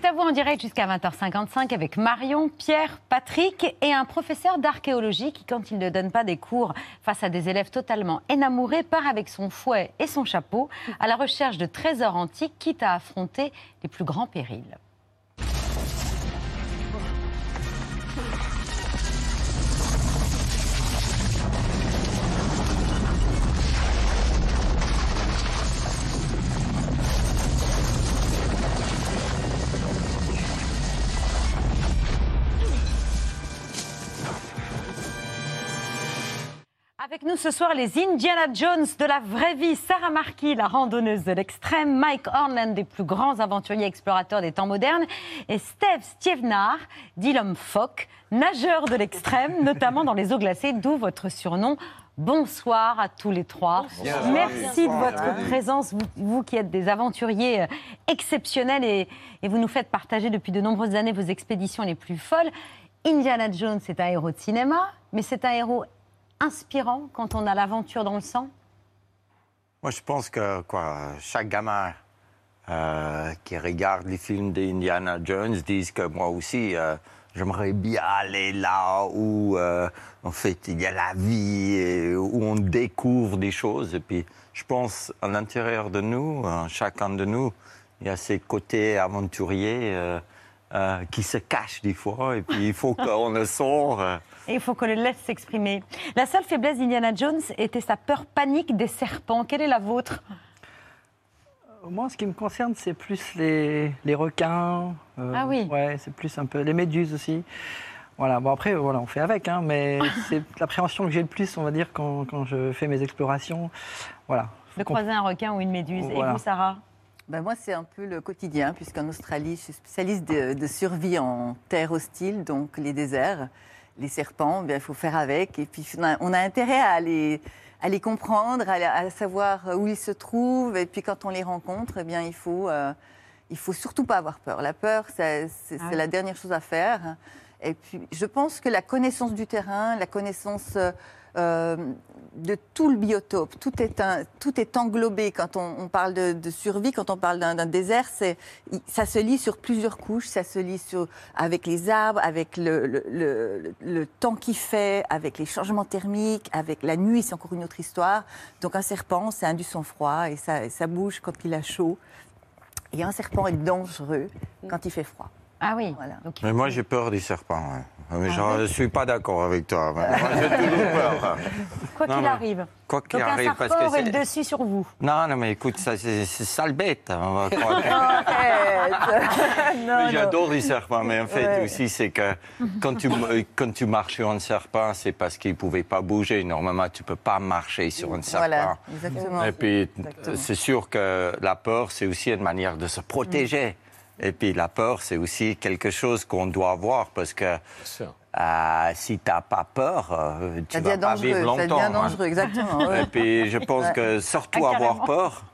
C'est à vous en direct jusqu'à 20h55 avec Marion, Pierre, Patrick et un professeur d'archéologie qui, quand il ne donne pas des cours face à des élèves totalement énamourés, part avec son fouet et son chapeau à la recherche de trésors antiques, quitte à affronter les plus grands périls. Avec nous ce soir, les Indiana Jones de la vraie vie. Sarah Marquis, la randonneuse de l'extrême. Mike Horn, l'un des plus grands aventuriers explorateurs des temps modernes. Et Steve Stievnar, dit l'homme phoque, nageur de l'extrême, notamment dans les eaux glacées, d'où votre surnom. Bonsoir à tous les trois. Merci de votre présence, vous, vous qui êtes des aventuriers euh, exceptionnels et, et vous nous faites partager depuis de nombreuses années vos expéditions les plus folles. Indiana Jones est un héros de cinéma, mais c'est un héros inspirant quand on a l'aventure dans le sang? Moi, je pense que quoi, chaque gamin euh, qui regarde les films d'Indiana Jones disent que moi aussi, euh, j'aimerais bien aller là où, euh, en fait, il y a la vie, et où on découvre des choses. Et puis, je pense, à l'intérieur de nous, chacun de nous, il y a ces côtés aventuriers qui se cachent des fois. Et puis, il faut qu'on le sort. Euh, Et il faut qu'on le laisse s'exprimer. La seule faiblesse d'Indiana Jones était sa peur panique des serpents. Quelle est la vôtre? Moi, ce qui me concerne, c'est plus les, les requins. euh, Ah oui. Ouais, c'est plus un peu les méduses aussi. Voilà. Bon après, voilà, on fait avec, hein, mais c'est l'appréhension que j'ai le plus, on va dire, quand, quand je fais mes explorations. Voilà. De croiser un requin ou une méduse. Et vous, Sarah? Ben moi, c'est un peu le quotidien, puisqu'en Australie, je suis spécialiste de, de survie en terre hostile, donc les déserts, les serpents, ben, il faut faire avec. Et puis, on a, on a intérêt à les, à les comprendre, à, à savoir où ils se trouvent. Et puis, quand on les rencontre, eh bien, il faut, euh, il faut surtout pas avoir peur. La peur, c'est Ah c'est oui. la dernière chose à faire. Et puis, je pense que la connaissance du terrain, la connaissance euh, de tout le biotope, tout est, un- tout est englobé. Quand on, on parle de, de survie, quand on parle d'un désert, ça se lit sur plusieurs couches. Ça se lit sur, avec les arbres, avec le, le- le- le temps qu'il fait, avec les changements thermiques, avec la nuit, c'est encore une autre histoire. Donc un serpent, c'est un du sang-froid et ça, et ça bouge quand il a chaud. Et un serpent est dangereux quand il fait froid. Ah oui. Voilà. Donc, Mais moi, j'ai peur des serpents. ouais. Mais Ah je ne suis pas d'accord avec toi. Moi, j'ai toujours peur. quoi qu'il arrive. Quoi qu'il un arrive, parce serpent que aurait le dessus sur vous. Non, non, mais écoute, ça, c'est c'est sale bête. hein, on va croire. Non, Mais. J'adore les serpents, mais en fait Ouais. aussi, c'est que quand tu, quand tu marches sur un serpent, c'est parce qu'il ne pouvait pas bouger. Normalement, tu ne peux pas marcher sur un serpent. Voilà, exactement. Et puis, Exactement. c'est sûr que la peur, c'est aussi une manière de se protéger. Et puis, la peur, c'est aussi quelque chose qu'on doit avoir parce que euh, si tu n'as pas peur, euh, tu Ça vas pas vivre dangereux, ça longtemps. devient hein. dangereux, exactement. ouais. Et puis, je pense Ouais. que surtout Ah, avoir peur.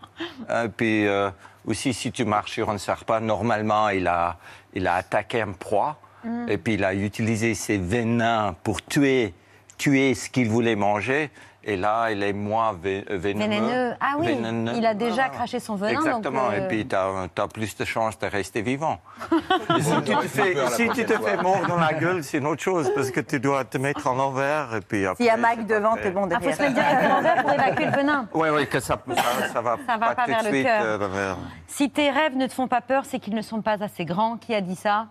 Et puis, euh, aussi, si tu marches sur un serpent, normalement, il a, il a attaqué un proie. Mm. Et puis, il a utilisé ses venins pour tuer, tuer ce qu'il voulait manger. Et là, il est moins vé- vénéneux. Vénéneux. Ah oui, Vénéneux. il a déjà Voilà. craché son venin. donc, Exactement. euh, Et puis, tu as, plus de chances de rester vivant. Si tu te fais, si tu te fais mordre dans la gueule, c'est une autre chose, parce que tu dois te mettre en l'envers. Et puis après, S'il y a pas devant, t'es bon Ah, faut derrière. se mettre directement l'envers pour évacuer le venin. Oui, oui, que ça, ça, ça va Ça va pas tout vers de le suite cœur. euh, vers- Si tes rêves ne te font pas peur, c'est qu'ils ne sont pas assez grands. Qui a dit ça?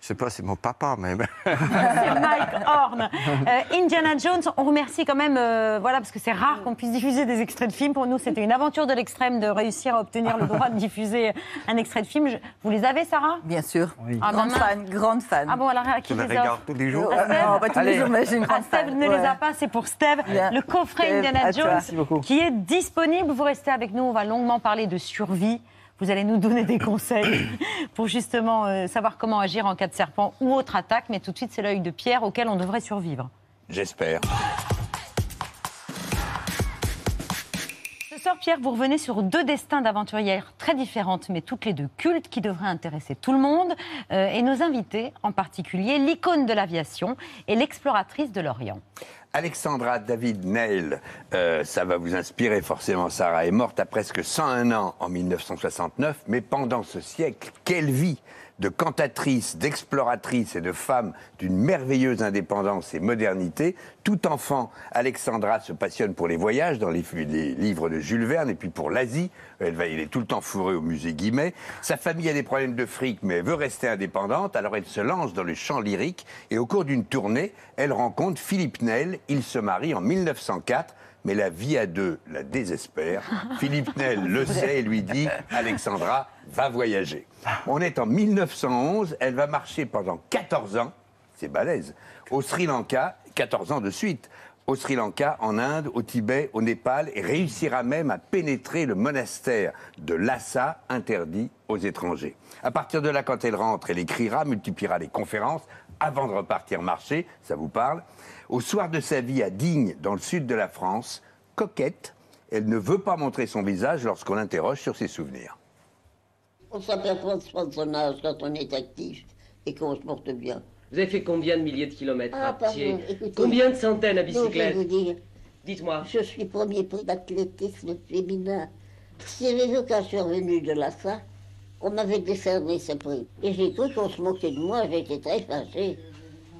Je sais pas, c'est mon papa, mais C'est Mike Horn. Euh, Indiana Jones, on remercie quand même, euh, voilà, parce que c'est rare qu'on puisse diffuser des extraits de films. Pour nous, c'était une aventure de l'extrême de réussir à obtenir le droit de diffuser un extrait de film. Je- Vous les avez, Sarah? Bien sûr. Oui. Ah, grande fan, grande fan. Ah bon, alors à qui le les offre regardes tous les jours. Euh, non, pas tous Allez. les jours, mais j'ai une Ah, grande Steve fan. ne les Ouais. a pas, c'est pour Steve. Bien. Le coffret Steve, Indiana. Jones qui est disponible. Vous restez avec nous, on va longuement parler de survie. Vous allez nous donner des conseils pour justement euh, savoir comment agir en cas de serpent ou autre attaque. Mais tout de suite, c'est l'œil de pierre auquel on devrait survivre. J'espère. Ce soir, Pierre, vous revenez sur deux destins d'aventurières très différentes, mais toutes les deux cultes, qui devraient intéresser tout le monde. Euh, et nos invités, en particulier l'icône de l'aviation et l'exploratrice de l'Orient. Alexandra David Neil, euh, ça va vous inspirer forcément, Sarah est morte à presque 101 ans en 1969, mais pendant ce siècle, quelle vie de cantatrice, d'exploratrice et de femme d'une merveilleuse indépendance et modernité. Tout enfant, Alexandra se passionne pour les voyages dans les, les livres de Jules Verne et puis pour l'Asie. Elle va, il est tout le temps fourré au musée Guimet. Sa famille a des problèmes de fric, mais elle veut rester indépendante. Alors elle se lance dans le chant lyrique et au cours d'une tournée, elle rencontre Philippe Nel. Ils se marient en 1904 mais la vie à deux la désespère. Philippe Nel le sait et lui dit Alexandra, va voyager. On est en 1911, elle va marcher pendant 14 ans, c'est balèze, au Sri Lanka, 14 ans de suite, au Sri Lanka, en Inde, au Tibet, au Népal, et réussira même à pénétrer le monastère de Lhasa, interdit aux étrangers. À partir de là, quand elle rentre, elle écrira, multipliera les conférences, avant de repartir marcher, ça vous parle. Au soir de sa vie à Digne, dans le sud de la France, coquette, elle ne veut pas montrer son visage lorsqu'on l'interroge sur ses souvenirs. On s'aperçoit de son âge quand on est actif et qu'on se porte bien. Vous avez fait combien de milliers de kilomètres Ah, à pied écoutez. Combien de centaines à bicyclette vous dire, Dites-moi. je suis premier prix d'athlétisme féminin. Si les cas survenus de l'ASSA, on m'avait décerné ce prix. Et j'ai cru qu'on se moquait de moi, j'étais très fâchée.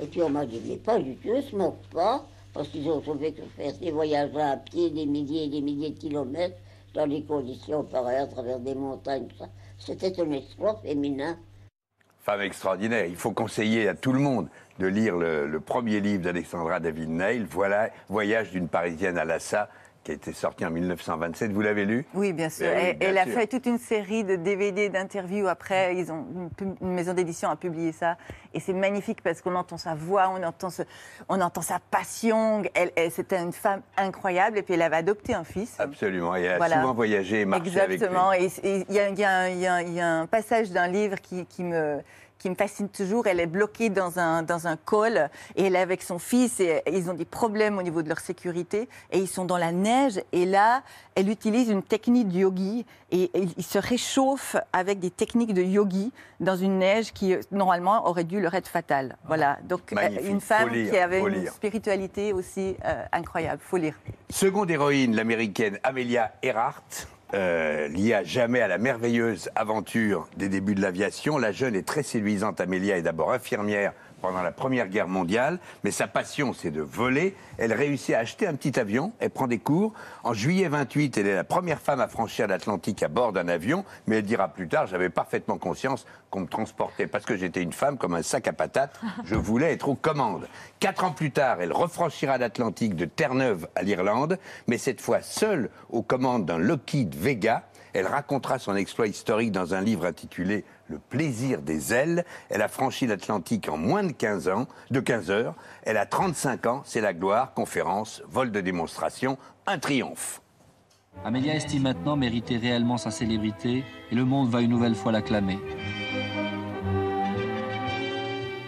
Et puis on m'a dit, mais pas du tout, se moquent pas, parce qu'ils ont trouvé que faire des voyages à pied, des milliers et des milliers de kilomètres, dans des conditions pareilles, à travers des montagnes, c'était un exploit féminin. Femme extraordinaire. Il faut conseiller à tout le monde de lire le, le premier livre d'Alexandra David Neil, voilà, Voyage d'une Parisienne à Lhasa, qui a été sorti en 1927. Vous l'avez lu Oui, bien sûr. Eh oui, elle a sûr. fait toute une série de DVD, d'interviews. Après, ils ont une, maison d'édition a publié ça, et c'est magnifique parce qu'on entend sa voix, on entend, ce- on entend sa passion. Elle, elle- c'était une femme incroyable, et puis elle avait adopté un fils. Absolument. Et elle a Voilà. souvent voyagé et marché avec lui. Exactement. Et c'est- et il y, a- y un- y y a passage d'un livre qui, qui me qui me fascine toujours. Elle est bloquée dans un, dans un col et elle est avec son fils et ils ont des problèmes au niveau de leur sécurité et ils sont dans la neige et là, elle utilise une technique de yogi et il il se réchauffe avec des techniques de yogi dans une neige qui, euh, normalement, aurait dû leur être fatale. Voilà. Donc, euh, Magnifique. une femme lire, qui avait une spiritualité aussi euh, incroyable. Faut lire. Seconde héroïne, l'américaine Amelia Earhart, euh, liée à jamais à la merveilleuse aventure des débuts de l'aviation. La jeune et très séduisante Amelia est d'abord infirmière pendant la Première Guerre mondiale, mais sa passion, c'est de voler. Elle réussit à acheter un petit avion, elle prend des cours. En juillet 28, elle est la première femme à franchir l'Atlantique à bord d'un avion, mais elle dira plus tard, j'avais parfaitement conscience qu'on me transportait parce que j'étais une femme comme un sac à patates, je voulais être aux commandes. Quatre ans plus tard, elle refranchira l'Atlantique de Terre-Neuve à l'Irlande, mais cette fois seule aux commandes d'un Lockheed Vega. Elle racontera son exploit historique dans un livre intitulé Le plaisir des ailes. Elle a franchi l'Atlantique en moins de 15 ans, de 15 heures. Elle a 35 ans, c'est la gloire, conférence, vol de démonstration, un triomphe. Amélia estime maintenant mériter réellement sa célébrité et le monde va une nouvelle fois l'acclamer.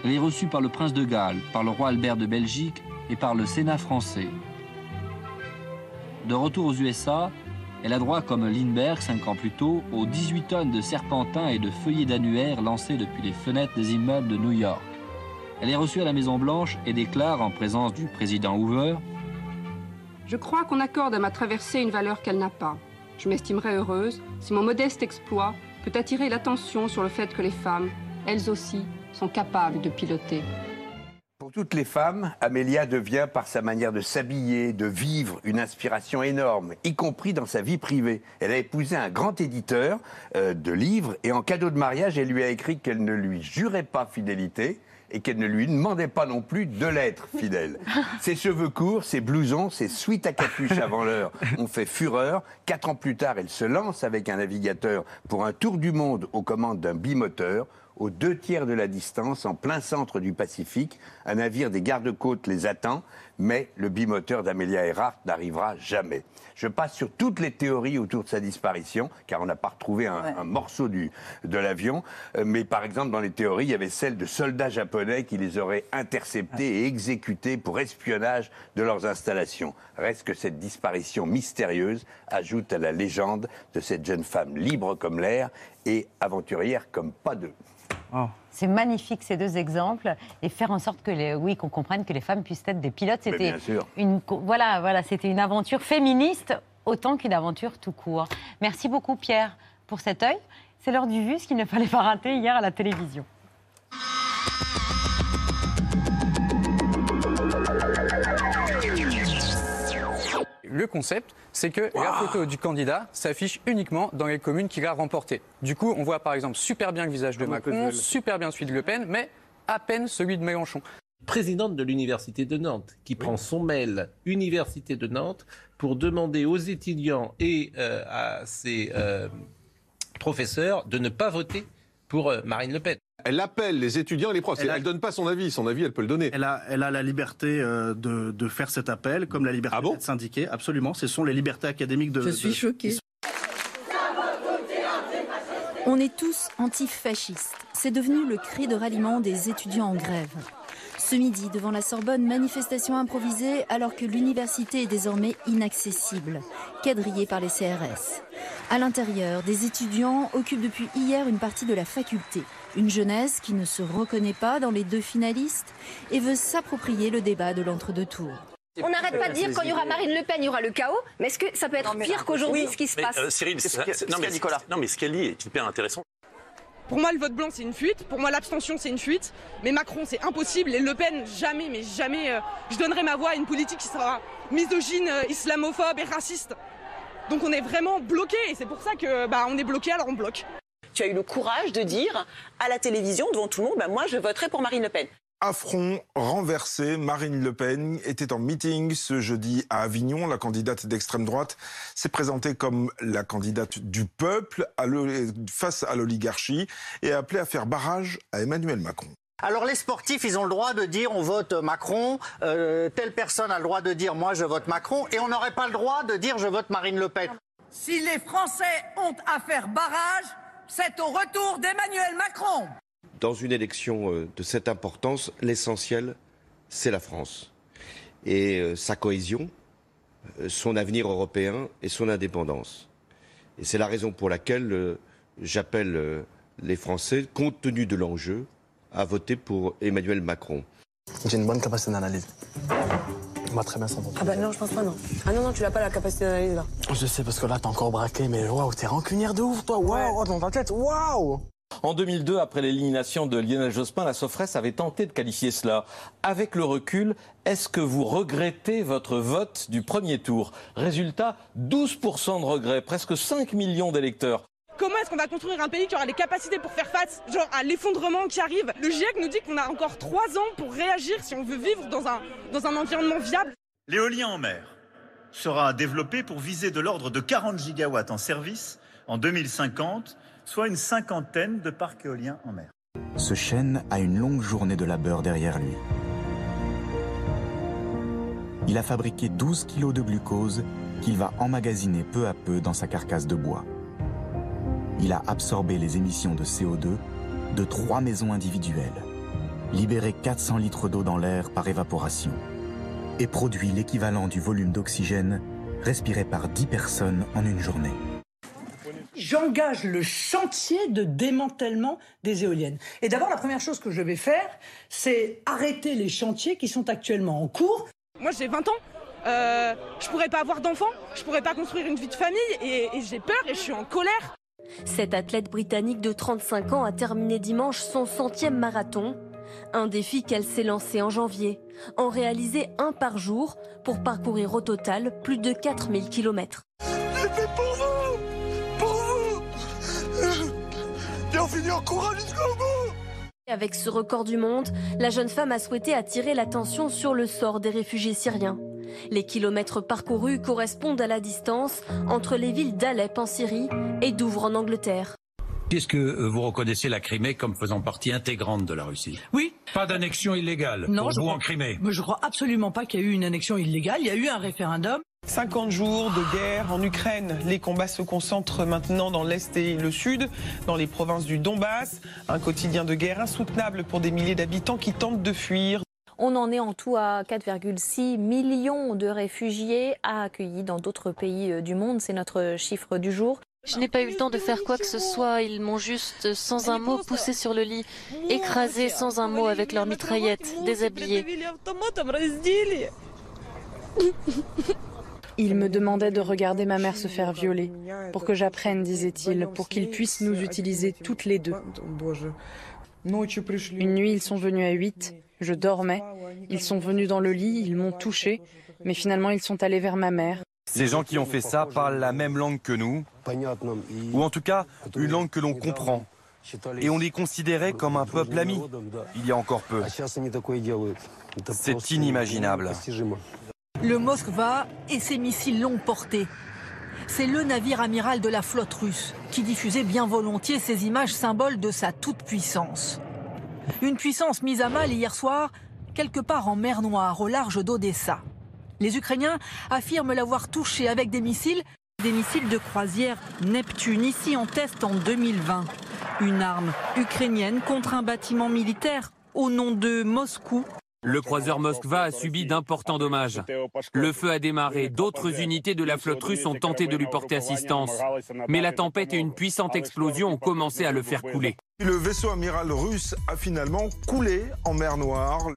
Elle est reçue par le prince de Galles, par le roi Albert de Belgique et par le Sénat français. De retour aux USA, elle a droit, comme Lindbergh cinq ans plus tôt, aux 18 tonnes de serpentins et de feuillets d'annuaires lancés depuis les fenêtres des immeubles de New York. Elle est reçue à la Maison-Blanche et déclare, en présence du président Hoover, Je crois qu'on accorde à ma traversée une valeur qu'elle n'a pas. Je m'estimerais heureuse si mon modeste exploit peut attirer l'attention sur le fait que les femmes, elles aussi, sont capables de piloter. Pour toutes les femmes, Amélia devient, par sa manière de s'habiller, de vivre, une inspiration énorme, y compris dans sa vie privée. Elle a épousé un grand éditeur euh, de livres et en cadeau de mariage, elle lui a écrit qu'elle ne lui jurait pas fidélité et qu'elle ne lui demandait pas non plus de l'être fidèle. Ses cheveux courts, ses blousons, ses suites à capuche avant l'heure ont fait fureur. Quatre ans plus tard, elle se lance avec un navigateur pour un tour du monde aux commandes d'un bimoteur aux deux tiers de la distance, en plein centre du Pacifique. Un navire des gardes-côtes les attend, mais le bimoteur d'Amelia Earhart n'arrivera jamais. Je passe sur toutes les théories autour de sa disparition, car on n'a pas retrouvé un, Ouais. un morceau du, de l'avion. Euh, mais par exemple, dans les théories, il y avait celle de soldats japonais qui les auraient interceptés et exécutés pour espionnage de leurs installations. Reste que cette disparition mystérieuse ajoute à la légende de cette jeune femme libre comme l'air et aventurière comme pas deux. Oh. C'est magnifique ces deux exemples et faire en sorte que les, oui, qu'on comprenne que les femmes puissent être des pilotes. C'était une, voilà, voilà, c'était une aventure féministe autant qu'une aventure tout court. Merci beaucoup Pierre pour cet œil. C'est l'heure du vu, ce qu'il ne fallait pas rater hier à la télévision. Le concept, c'est que la photo du candidat s'affiche uniquement dans les communes qu'il a remportées. Du coup, on voit par exemple super bien le visage de Macron, super bien celui de Le Pen, mais à peine celui de Mélenchon. présidente de l'Université de Nantes, qui prend son mail Université de Nantes pour demander aux étudiants et euh, à ses euh, professeurs de ne pas voter pour euh, Marine Le Pen. Elle appelle les étudiants et les profs. Elle, Elle a- donne pas son avis. Son avis, elle peut le donner. Elle a, elle a la liberté euh, de, de faire cet appel, comme la liberté Ah bon d'être syndiquée. Absolument, ce sont les libertés académiques de. Je suis de- choquée. On est tous antifascistes. C'est devenu le cri de ralliement des étudiants en grève. Ce midi, devant la Sorbonne, manifestation improvisée alors que l'université est désormais inaccessible, quadrillée par les CRS. À l'intérieur, des étudiants occupent depuis hier une partie de la faculté. Une jeunesse qui ne se reconnaît pas dans les deux finalistes et veut s'approprier le débat de l'entre-deux tours. On n'arrête pas de dire quand il y aura Marine Le Pen, il y aura le chaos. Mais est-ce que ça peut être pire qu'aujourd'hui ce qui se Mais, passe euh, Cyril, ça- c'est- non, mais, non, mais ce qu'elle dit est hyper intéressant. Pour moi, le vote blanc, c'est une fuite. Pour moi, l'abstention, c'est une fuite. Mais Macron, c'est impossible. Et Le Pen, jamais, mais jamais, euh, je donnerai ma voix à une politique qui sera misogyne, euh, islamophobe et raciste. Donc on est vraiment bloqué. Et c'est pour ça que bah, on est bloqué, alors on bloque. Tu as eu le courage de dire à la télévision, devant tout le monde, bah, moi je voterai pour Marine Le Pen. Affront renversé, Marine Le Pen était en meeting ce jeudi à Avignon. La candidate d'extrême droite s'est présentée comme la candidate du peuple face à l'oligarchie et a appelé à faire barrage à Emmanuel Macron. Alors les sportifs, ils ont le droit de dire on vote Macron, euh, telle personne a le droit de dire moi je vote Macron, et on n'aurait pas le droit de dire je vote Marine Le Pen. Si les Français ont à faire barrage, c'est au retour d'Emmanuel Macron. Dans une élection euh, de cette importance, l'essentiel, c'est la France. Et euh, sa cohésion, euh, son avenir européen et son indépendance. Et c'est la raison pour laquelle j'appelle les Français, compte tenu de l'enjeu, à voter pour Emmanuel Macron. J'ai une bonne capacité d'analyse. On va très bien s'entendre. Ah bah non, je pense pas, non. Ah non, non, tu n'as pas la capacité d'analyse là. Je sais parce que là t'es encore braqué, mais waouh, t'es rancunière de ouf toi, waouh, dans ta tête, waouh En 2002, après l'élimination de Lionel Jospin, la Sofresse avait tenté de qualifier cela. Avec le recul, est-ce que vous regrettez votre vote du premier tour? Résultat, 12% de regrets, presque 5 millions d'électeurs. Comment est-ce qu'on va construire un pays qui aura les capacités pour faire face genre, à l'effondrement qui arrive? Le GIEC nous dit qu'on a encore trois ans pour réagir si on veut vivre dans un, dans un environnement viable. L'éolien en mer sera développé pour viser de l'ordre de 40 gigawatts en service en 2050, soit une cinquantaine de parcs éoliens en mer. Ce chêne a une longue journée de labeur derrière lui. Il a fabriqué 12 kilos de glucose qu'il va emmagasiner peu à peu dans sa carcasse de bois. Il a absorbé les émissions de CO2 de trois maisons individuelles, libéré 400 litres d'eau dans l'air par évaporation et produit l'équivalent du volume d'oxygène respiré par 10 personnes en une journée. J'engage le chantier de démantèlement des éoliennes. Et d'abord, la première chose que je vais faire, c'est arrêter les chantiers qui sont actuellement en cours. Moi j'ai 20 ans, euh, je pourrais pas avoir d'enfants, je pourrais pas construire une vie de famille et, et j'ai peur et je suis en colère. Cette athlète britannique de 35 ans a terminé dimanche son centième marathon. Un défi qu'elle s'est lancé en janvier, en réaliser un par jour pour parcourir au total plus de 4000 km. C'était pour vous Pour vous Et on finit en Avec ce record du monde, la jeune femme a souhaité attirer l'attention sur le sort des réfugiés syriens. Les kilomètres parcourus correspondent à la distance entre les villes d'Alep en Syrie et Douvres en Angleterre. Est-ce que euh, vous reconnaissez la Crimée comme faisant partie intégrante de la Russie Oui. Pas d'annexion illégale Non, pour je vous crois- en Crimée Mais je crois absolument pas qu'il y a eu une annexion illégale. Il y a eu un référendum. 50 jours de guerre en Ukraine. Les combats se concentrent maintenant dans l'Est et le Sud, dans les provinces du Donbass. Un quotidien de guerre insoutenable pour des milliers d'habitants qui tentent de fuir. On en est en tout à 4,6 millions de réfugiés à accueillis dans d'autres pays euh, du monde. C'est notre chiffre du jour. Je n'ai pas eu le temps de faire quoi que ce soit. Ils m'ont juste, sans un mot, poussé sur le lit, écrasé sans un mot avec leurs mitraillettes, déshabillé. Il me demandait de regarder ma mère se faire violer, pour que j'apprenne, disait-il, pour qu'ils puissent nous utiliser toutes les deux. Une nuit, ils sont venus à 8, je dormais, ils sont venus dans le lit, ils m'ont touché, mais finalement ils sont allés vers ma mère. Ces gens qui ont fait ça parlent la même langue que nous, ou en tout cas une langue que l'on comprend. Et on les considérait comme un peuple ami, il y a encore peu. C'est inimaginable. Le Moskva et ses missiles longue portée. C'est le navire amiral de la flotte russe qui diffusait bien volontiers ces images symboles de sa toute-puissance. Une puissance mise à mal hier soir, quelque part en mer Noire, au large d'Odessa. Les Ukrainiens affirment l'avoir touché avec des missiles, des missiles de croisière Neptune, ici en test en 2020. Une arme ukrainienne contre un bâtiment militaire au nom de Moscou, le croiseur Moskva a subi d'importants dommages. Le feu a démarré, d'autres unités de la flotte russe ont tenté de lui porter assistance. Mais la tempête et une puissante explosion ont commencé à le faire couler. Le vaisseau amiral russe a finalement coulé en mer Noire.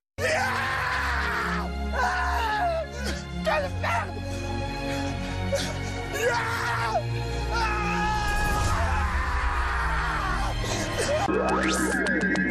Yeah! Ah!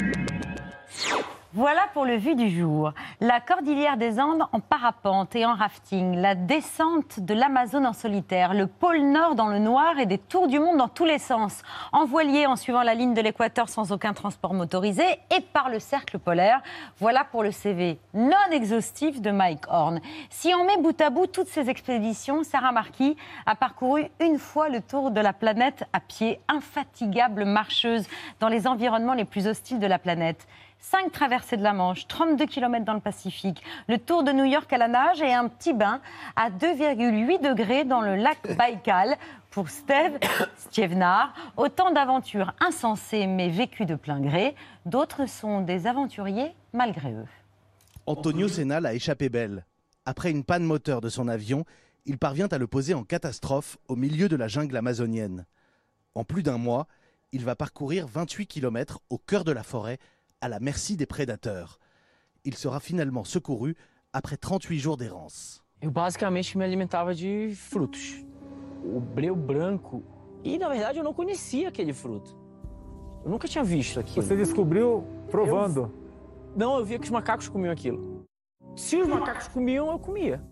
Voilà pour le vu du jour. La cordillère des Andes en parapente et en rafting, la descente de l'Amazone en solitaire, le pôle Nord dans le noir et des tours du monde dans tous les sens, en voilier en suivant la ligne de l'équateur sans aucun transport motorisé et par le cercle polaire. Voilà pour le CV non exhaustif de Mike Horn. Si on met bout à bout toutes ces expéditions, Sarah Marquis a parcouru une fois le tour de la planète à pied, infatigable marcheuse dans les environnements les plus hostiles de la planète. 5 traversées de la Manche, 32 km dans le Pacifique, le tour de New York à la nage et un petit bain à 2,8 degrés dans le lac Baïkal pour Steve Stjevnar. Autant d'aventures insensées mais vécues de plein gré. D'autres sont des aventuriers malgré eux. Antonio Senal a échappé belle. Après une panne moteur de son avion, il parvient à le poser en catastrophe au milieu de la jungle amazonienne. En plus d'un mois, il va parcourir 28 km au cœur de la forêt à la merci des prédateurs. Il sera finalement secouru après 38 jours d'errance. Eu basicamente me alimentava de frutos. O breu branco. E na verdade eu não conhecia aquele fruto. Eu nunca tinha visto aquilo. Você descobriu provando? Eu... Não, eu via que os macacos comiam aquilo. Se os macacos comiam, eu comia.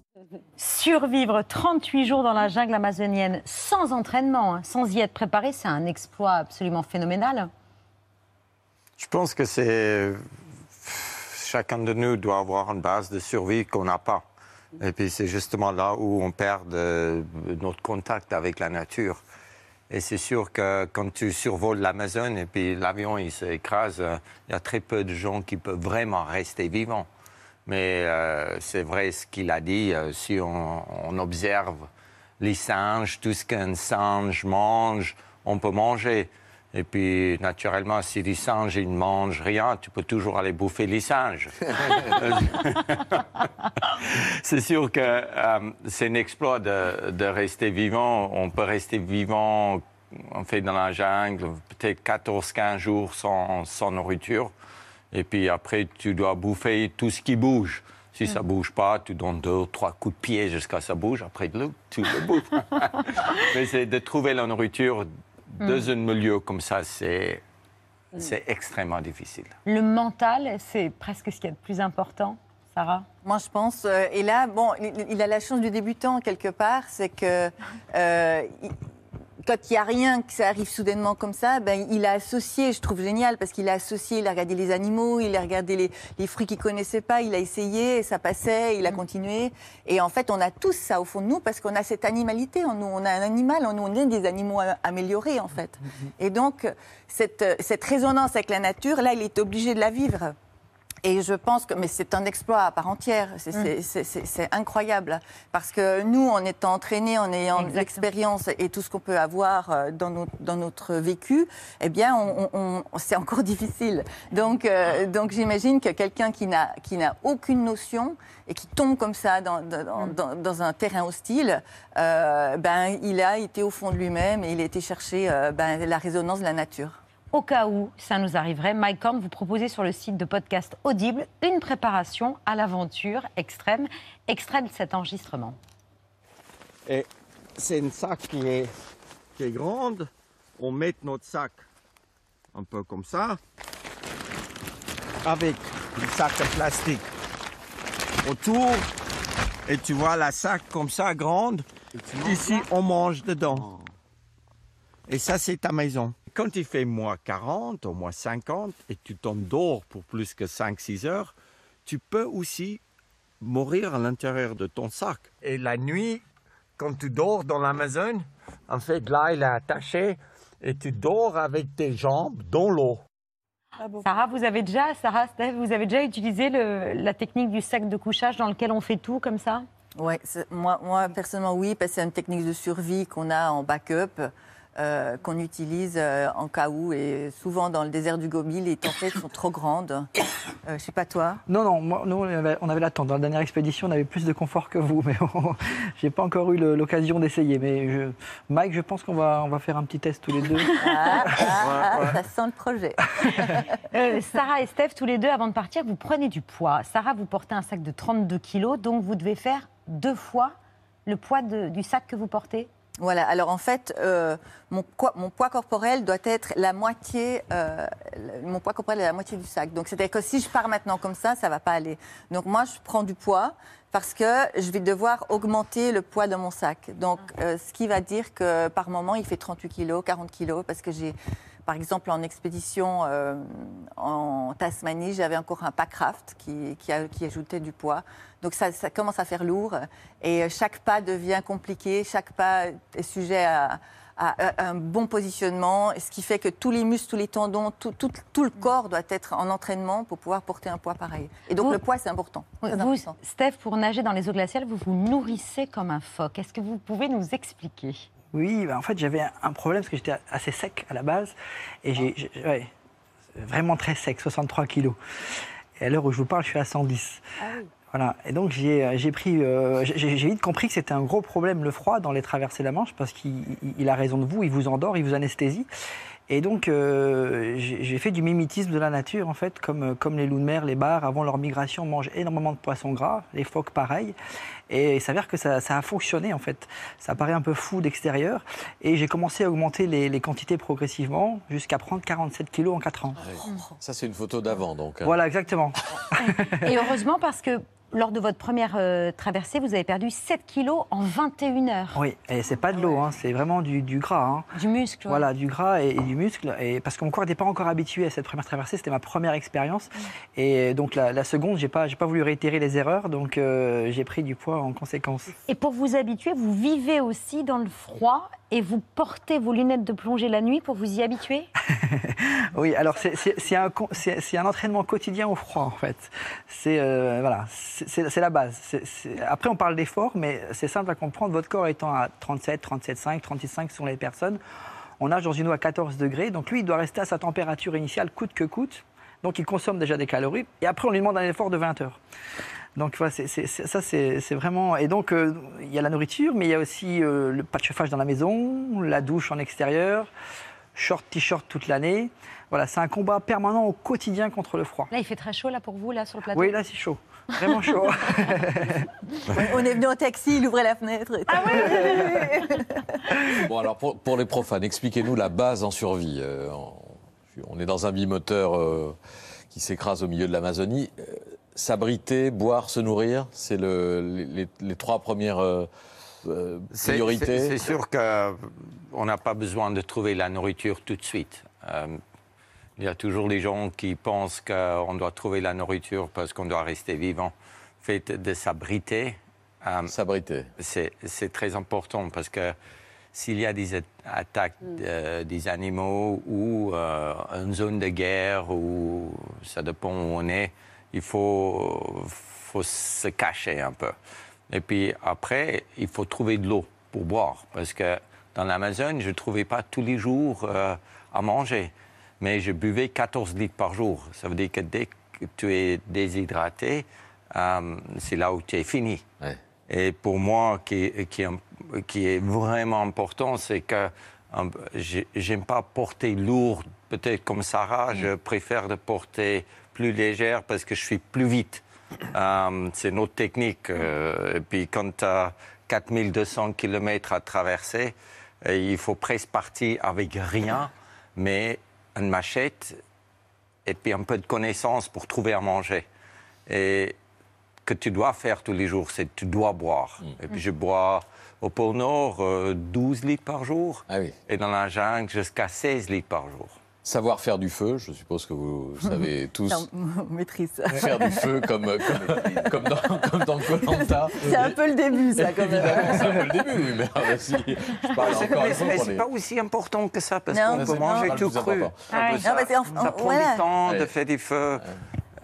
Survivre 38 jours dans la jungle amazonienne sans entraînement, sans y être préparé, c'est un exploit absolument phénoménal. Je pense que c'est. Chacun de nous doit avoir une base de survie qu'on n'a pas. Et puis c'est justement là où on perd de... notre contact avec la nature. Et c'est sûr que quand tu survoles l'Amazone et puis l'avion il s'écrase, il y a très peu de gens qui peuvent vraiment rester vivants. Mais euh, c'est vrai ce qu'il a dit, euh, si on, observe les singes, tout ce qu'un singe mange, on peut manger. Et puis, naturellement, si les singes ils ne mangent rien, tu peux toujours aller bouffer les singes. c'est sûr que euh, c'est un exploit de, de, rester vivant. On peut rester vivant, on fait dans la jungle, peut-être 14-15 jours sans, sans, nourriture. Et puis après, tu dois bouffer tout ce qui bouge. Si ça ne bouge pas, tu donnes deux, trois coups de pied jusqu'à ce que ça bouge. Après, tu le bouffes. Mais c'est de trouver la nourriture dans un milieu comme ça, c'est c'est extrêmement difficile. Le mental, c'est presque ce qui est le plus important, Sarah? Moi, je pense. Euh, et là, bon, il, il, a la chance du débutant, quelque part, c'est que. Euh, il, quand il n'y a rien, que ça arrive soudainement comme ça, ben, il a associé, je trouve génial, parce qu'il a associé, il a regardé les animaux, il a regardé les, les fruits qu'il ne connaissait pas, il a essayé, et ça passait, il a continué. Et en fait, on a tous ça au fond de nous, parce qu'on a cette animalité en nous. On a un animal en nous, on est des animaux améliorés, en fait. Et donc, cette, cette résonance avec la nature, là, il est obligé de la vivre. Et je pense que, mais c'est un exploit à part entière, c'est mm. incroyable. Parce que nous, en étant entraînés, en ayant l'expérience et tout ce qu'on peut avoir euh, dans, notre, dans notre vécu, eh bien, on, c'est encore difficile. Donc, euh, donc j'imagine que quelqu'un qui n'a aucune notion et qui tombe comme ça dans, dans, mm. dans, un terrain hostile, euh, ben, il a été au fond de lui-même et il a été chercher ben, la résonance de la nature. Au cas où ça nous arriverait, Mike Horn vous proposez sur le site de podcast Audible une préparation à l'aventure extrême, extrait de cet enregistrement. Et c'est une sac qui est, qui est grande. On met notre sac un peu comme ça, avec une sac de plastique autour. Et tu vois la sac comme ça, grande. Ici, on mange dedans. Et ça, c'est ta maison. Quand il fait moins 40 ou moins 50 et tu tombes dehors pour plus que 5-6 heures, tu peux aussi mourir à l'intérieur de ton sac. Et la nuit, quand tu dors dans l'Amazon, en fait, là, il est attaché et tu dors avec tes jambes dans l'eau. Ah Sarah, vous avez déjà, Sarah, Steph, vous avez déjà utilisé la technique du sac de couchage dans lequel on fait tout comme ça? Oui, moi, moi personnellement oui, parce que c'est une technique de survie qu'on a en backup. Euh, qu'on utilise euh, en cas où. Et souvent dans le désert du Gobi, les tempêtes sont trop grandes. Euh, je ne sais pas toi. Non, non, moi, nous, on avait, on la tente. Dans la dernière expédition, on avait plus de confort que vous, mais j'ai pas encore eu l'occasion d'essayer. Mais je... Mike, je pense qu'on va, on va faire un petit test tous les deux. Ah, ah, ah, ça sent le projet. Sarah et Steph, tous les deux, avant de partir, vous prenez du poids. Sarah, vous portez un sac de 32 kilos, donc vous devez faire deux fois le poids du sac que vous portez voilà, alors en fait, euh, mon, poids corporel doit être la moitié, euh, mon poids corporel est la moitié du sac. Donc c'est-à-dire que si je pars maintenant comme ça, ça va pas aller. Donc moi, je prends du poids parce que je vais devoir augmenter le poids de mon sac. Donc euh, ce qui va dire que par moment, il fait 38 kilos, 40 kilos, parce que j'ai par exemple, en expédition euh, en Tasmanie, j'avais encore un packraft qui, qui, ajoutait du poids. Donc ça, commence à faire lourd et chaque pas devient compliqué, chaque pas est sujet à, un bon positionnement, ce qui fait que tous les muscles, tous les tendons, tout, le corps doit être en entraînement pour pouvoir porter un poids pareil. Et donc le poids, c'est important. Vous, Steph, pour nager dans les eaux glaciales, vous vous nourrissez comme un phoque. Est-ce que vous pouvez nous expliquer? Oui, bah, en fait, j'avais un problème parce que j'étais assez sec à la base. Et j'ai. vraiment très sec, 63 kilos. Et à l'heure où je vous parle, je suis à 110. Ah voilà. Et donc, j'ai pris. Euh, j'ai vite compris que c'était un gros problème, le froid, dans les traversées de la Manche, parce qu'il a raison de vous, il vous endort, il vous anesthésie. Et donc, euh, j'ai fait du mimétisme de la nature, en fait, comme, comme les loups de mer, les bars, avant leur migration, mangent énormément de poissons gras, les phoques pareil. Et il s'avère que ça, a fonctionné, en fait. Ça paraît un peu fou d'extérieur. Et j'ai commencé à augmenter les, quantités progressivement, jusqu'à prendre 47 kilos en 4 ans. Ça, c'est une photo d'avant, donc. Hein. Voilà, exactement. Et heureusement, parce que lors de votre première euh, traversée, vous avez perdu 7 kilos en 21 heures. Oui, et c'est pas de l'eau, hein, c'est vraiment du, gras. Hein. Du muscle. Voilà, du gras et, du muscle. Et parce que mon corps n'était pas encore habitué à cette première traversée, c'était ma première expérience. Et donc la, seconde, j'ai pas, pas voulu réitérer les erreurs, donc euh, j'ai pris du poids en conséquence. Et pour vous habituer, vous vivez aussi dans le froid et vous portez vos lunettes de plongée la nuit pour vous y habituer? Oui, alors c'est un, un, entraînement quotidien au froid en fait. C'est euh, voilà, c'est la base. Après on parle d'effort, mais c'est simple à comprendre. Votre corps étant à 37, 37,5, 36,5 sur les personnes, on nage dans une eau à 14 degrés, donc lui il doit rester à sa température initiale coûte que coûte. Donc il consomme déjà des calories et après on lui demande un effort de 20 heures. Donc voilà, ça c'est vraiment. Et donc euh, il y a la nourriture, mais il y a aussi euh, le pas de chauffage dans la maison, la douche en extérieur, short, t-shirt toute l'année. Voilà, c'est un combat permanent au quotidien contre le froid. Là, il fait très chaud là pour vous là sur le plateau? Oui, là c'est chaud, vraiment chaud. On est venu en taxi, il ouvrait la fenêtre. Ah oui. bon alors pour, les profanes, expliquez-nous la base en survie. Euh, on est dans un bimoteur qui s'écrase au milieu de l'Amazonie s'abriter, boire, se nourrir, c'est le, les, trois premières euh, euh, priorités. C'est sûr qu'on n'a pas besoin de trouver la nourriture tout de suite. Euh, il y a toujours des gens qui pensent qu'on doit trouver la nourriture parce qu'on doit rester vivant. Fait de s'abriter. s'abriter. C'est très important parce que s'il y a des attaques mm. des animaux ou une zone de guerre, ou ça dépend où on est, il faut, faut se cacher un peu. Et puis après, il faut trouver de l'eau pour boire. Parce que dans l'Amazon, je ne trouvais pas tous les jours euh, à manger. Mais je buvais 14 litres par jour. Ça veut dire que dès que tu es déshydraté, euh, c'est là où tu es fini. Et pour moi, qui, qui, qui est vraiment important, c'est que euh, j'aime pas porter lourd. Peut-être comme Sarah, je préfère de porter plus légère parce que je suis plus vite. Euh, c'est notre technique. Euh, et puis quand tu as 4200 km à traverser, il faut presque partir avec rien, mais une machette et puis un peu de connaissance pour trouver à manger. Et que tu dois faire tous les jours, c'est que tu dois boire. Et puis je bois au pôle Nord 12 litres par jour. Et dans la jungle, jusqu'à 16 litres par jour. Savoir faire du feu, je suppose que vous savez tous On maîtrise ça. faire du feu comme, comme, comme dans comme dans Koh-Lanta. C'est un peu le début, ça, quand même. Évidemment, c'est un peu le début, mais ah, si, je parle C'est encore mais fois c'est- les- pas aussi important que ça, parce qu'on peut c'est manger tout cru. Ah oui. Non, mais en- Ça prend voilà. du temps de Ouais. faire du feu.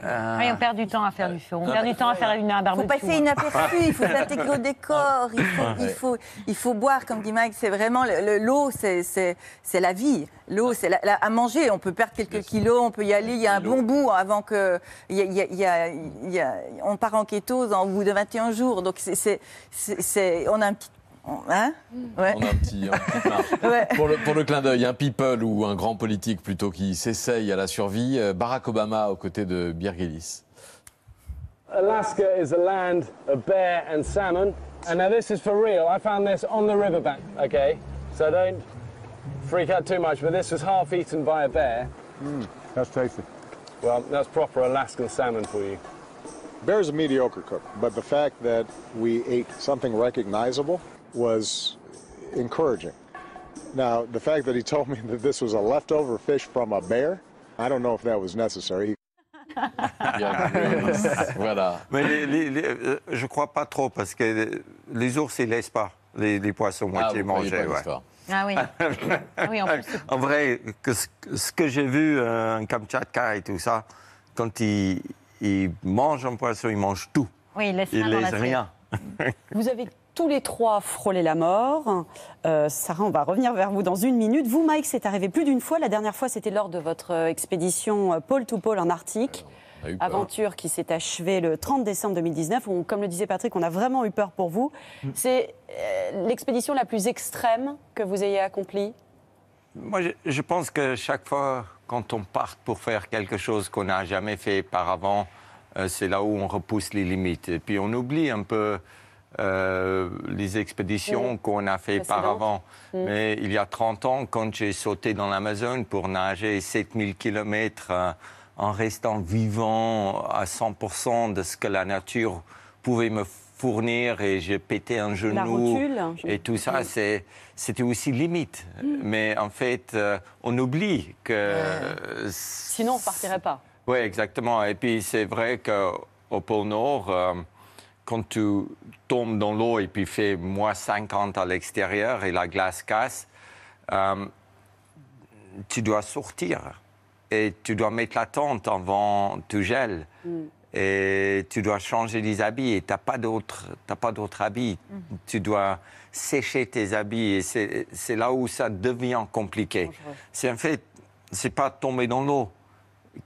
Euh, Oui, on perd du temps à faire du feu. On perd du temps à faire une un Il barbecue. faut passer inaperçu, il faut s'intégrer au décor, il faut, il Ouais. faut, il faut boire, comme dit Mike, c'est vraiment le- le- l'eau, c'est la vie. L'eau, c'est la- la- à manger, on peut perdre quelques kilos, on peut y aller, il y a un bon bout avant que. il y a- il y a- il y a- il y a- on part en kétose en bout de 21 jours, donc c'est- on a un petit. On- Hein ouais. On a un petit, un petit marge. Ouais. pour, le, pour le clin d'œil, un people ou un grand politique plutôt qui s'essaye à la survie, euh, Barack Obama aux côtés de Birgelis. Alaska is a land of bear and salmon. And now this is for real. I found this on the riverbank, okay? So don't freak out too much, but this was half eaten by a bear. That's tasty. Well, that's proper Alaskan salmon for you. Bear's a mediocre cook, but the fact that we ate something recognizable was encouraging. Now, the fact that he told me that this was a leftover fish from a bear, I don't know if that was necessary. voilà. Mais les- les- les- euh, je crois pas trop, parce que les ours, ils laissent pas les, les poissons moitié vous croyez mangés. ouais. Ah oui. Ah oui, en plus. En vrai, que ce, ce que j'ai vu euh, en Kamtchatka et tout ça, quand ils, ils mangent un poisson, ils mangent tout. Oui, Ils rien dans laissent l'assiette. rien. Vous avez tous les trois frôlé la mort. Euh, Sarah, on va revenir vers vous dans une minute. Vous, Mike, c'est arrivé plus d'une fois. La dernière fois, c'était lors de votre euh, expédition euh, pôle to pôle en Arctique. Aventure qui s'est achevée le 30 décembre 2019. où, comme le disait Patrick, on a vraiment eu peur pour vous. C'est euh, l'expédition la plus extrême que vous ayez accomplie? Moi, je, je pense que chaque fois, quand on part pour faire quelque chose qu'on n'a jamais fait auparavant, euh, c'est là où on repousse les limites. Et puis on oublie un peu euh, les expéditions Mm. qu'on a fait auparavant. Mm. Mais il y a 30 ans, quand j'ai sauté dans l'Amazon pour nager 7000 km en restant vivant à 100% de ce que la nature pouvait me fournir et j'ai pété un genou rotule, et tout ça, c'est- c'était aussi limite. Mais en fait, euh, on oublie que... Sinon, on ne partirait pas. Oui, exactement. Et puis c'est vrai qu'au pôle Nord, euh, quand tu tombes dans l'eau et puis fait moins 50 à l'extérieur et la glace casse, euh, tu dois sortir et tu dois mettre la tente avant tu gèles. Et tu dois changer les habits et tu n'as pas d'autres habits. Tu dois sécher tes habits et c'est c'est là où ça devient compliqué. C'est en fait, c'est pas tomber dans l'eau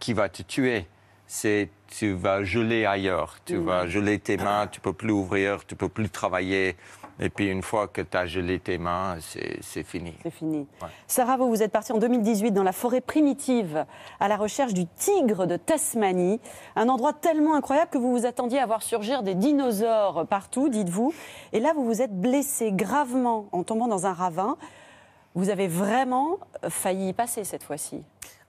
qui va te tuer. C'est tu vas geler ailleurs, tu Mm. vas geler tes mains, tu peux plus ouvrir, tu peux plus travailler. Et puis une fois que tu as gelé tes mains, c'est c'est fini. C'est fini. Sarah, vous, vous êtes partie en 2018 dans la forêt primitive à la recherche du tigre de Tasmanie. Un endroit tellement incroyable que vous vous attendiez à voir surgir des dinosaures partout, dites-vous. Et là, vous vous êtes blessé gravement en tombant dans un ravin. Vous avez vraiment failli y passer cette fois-ci.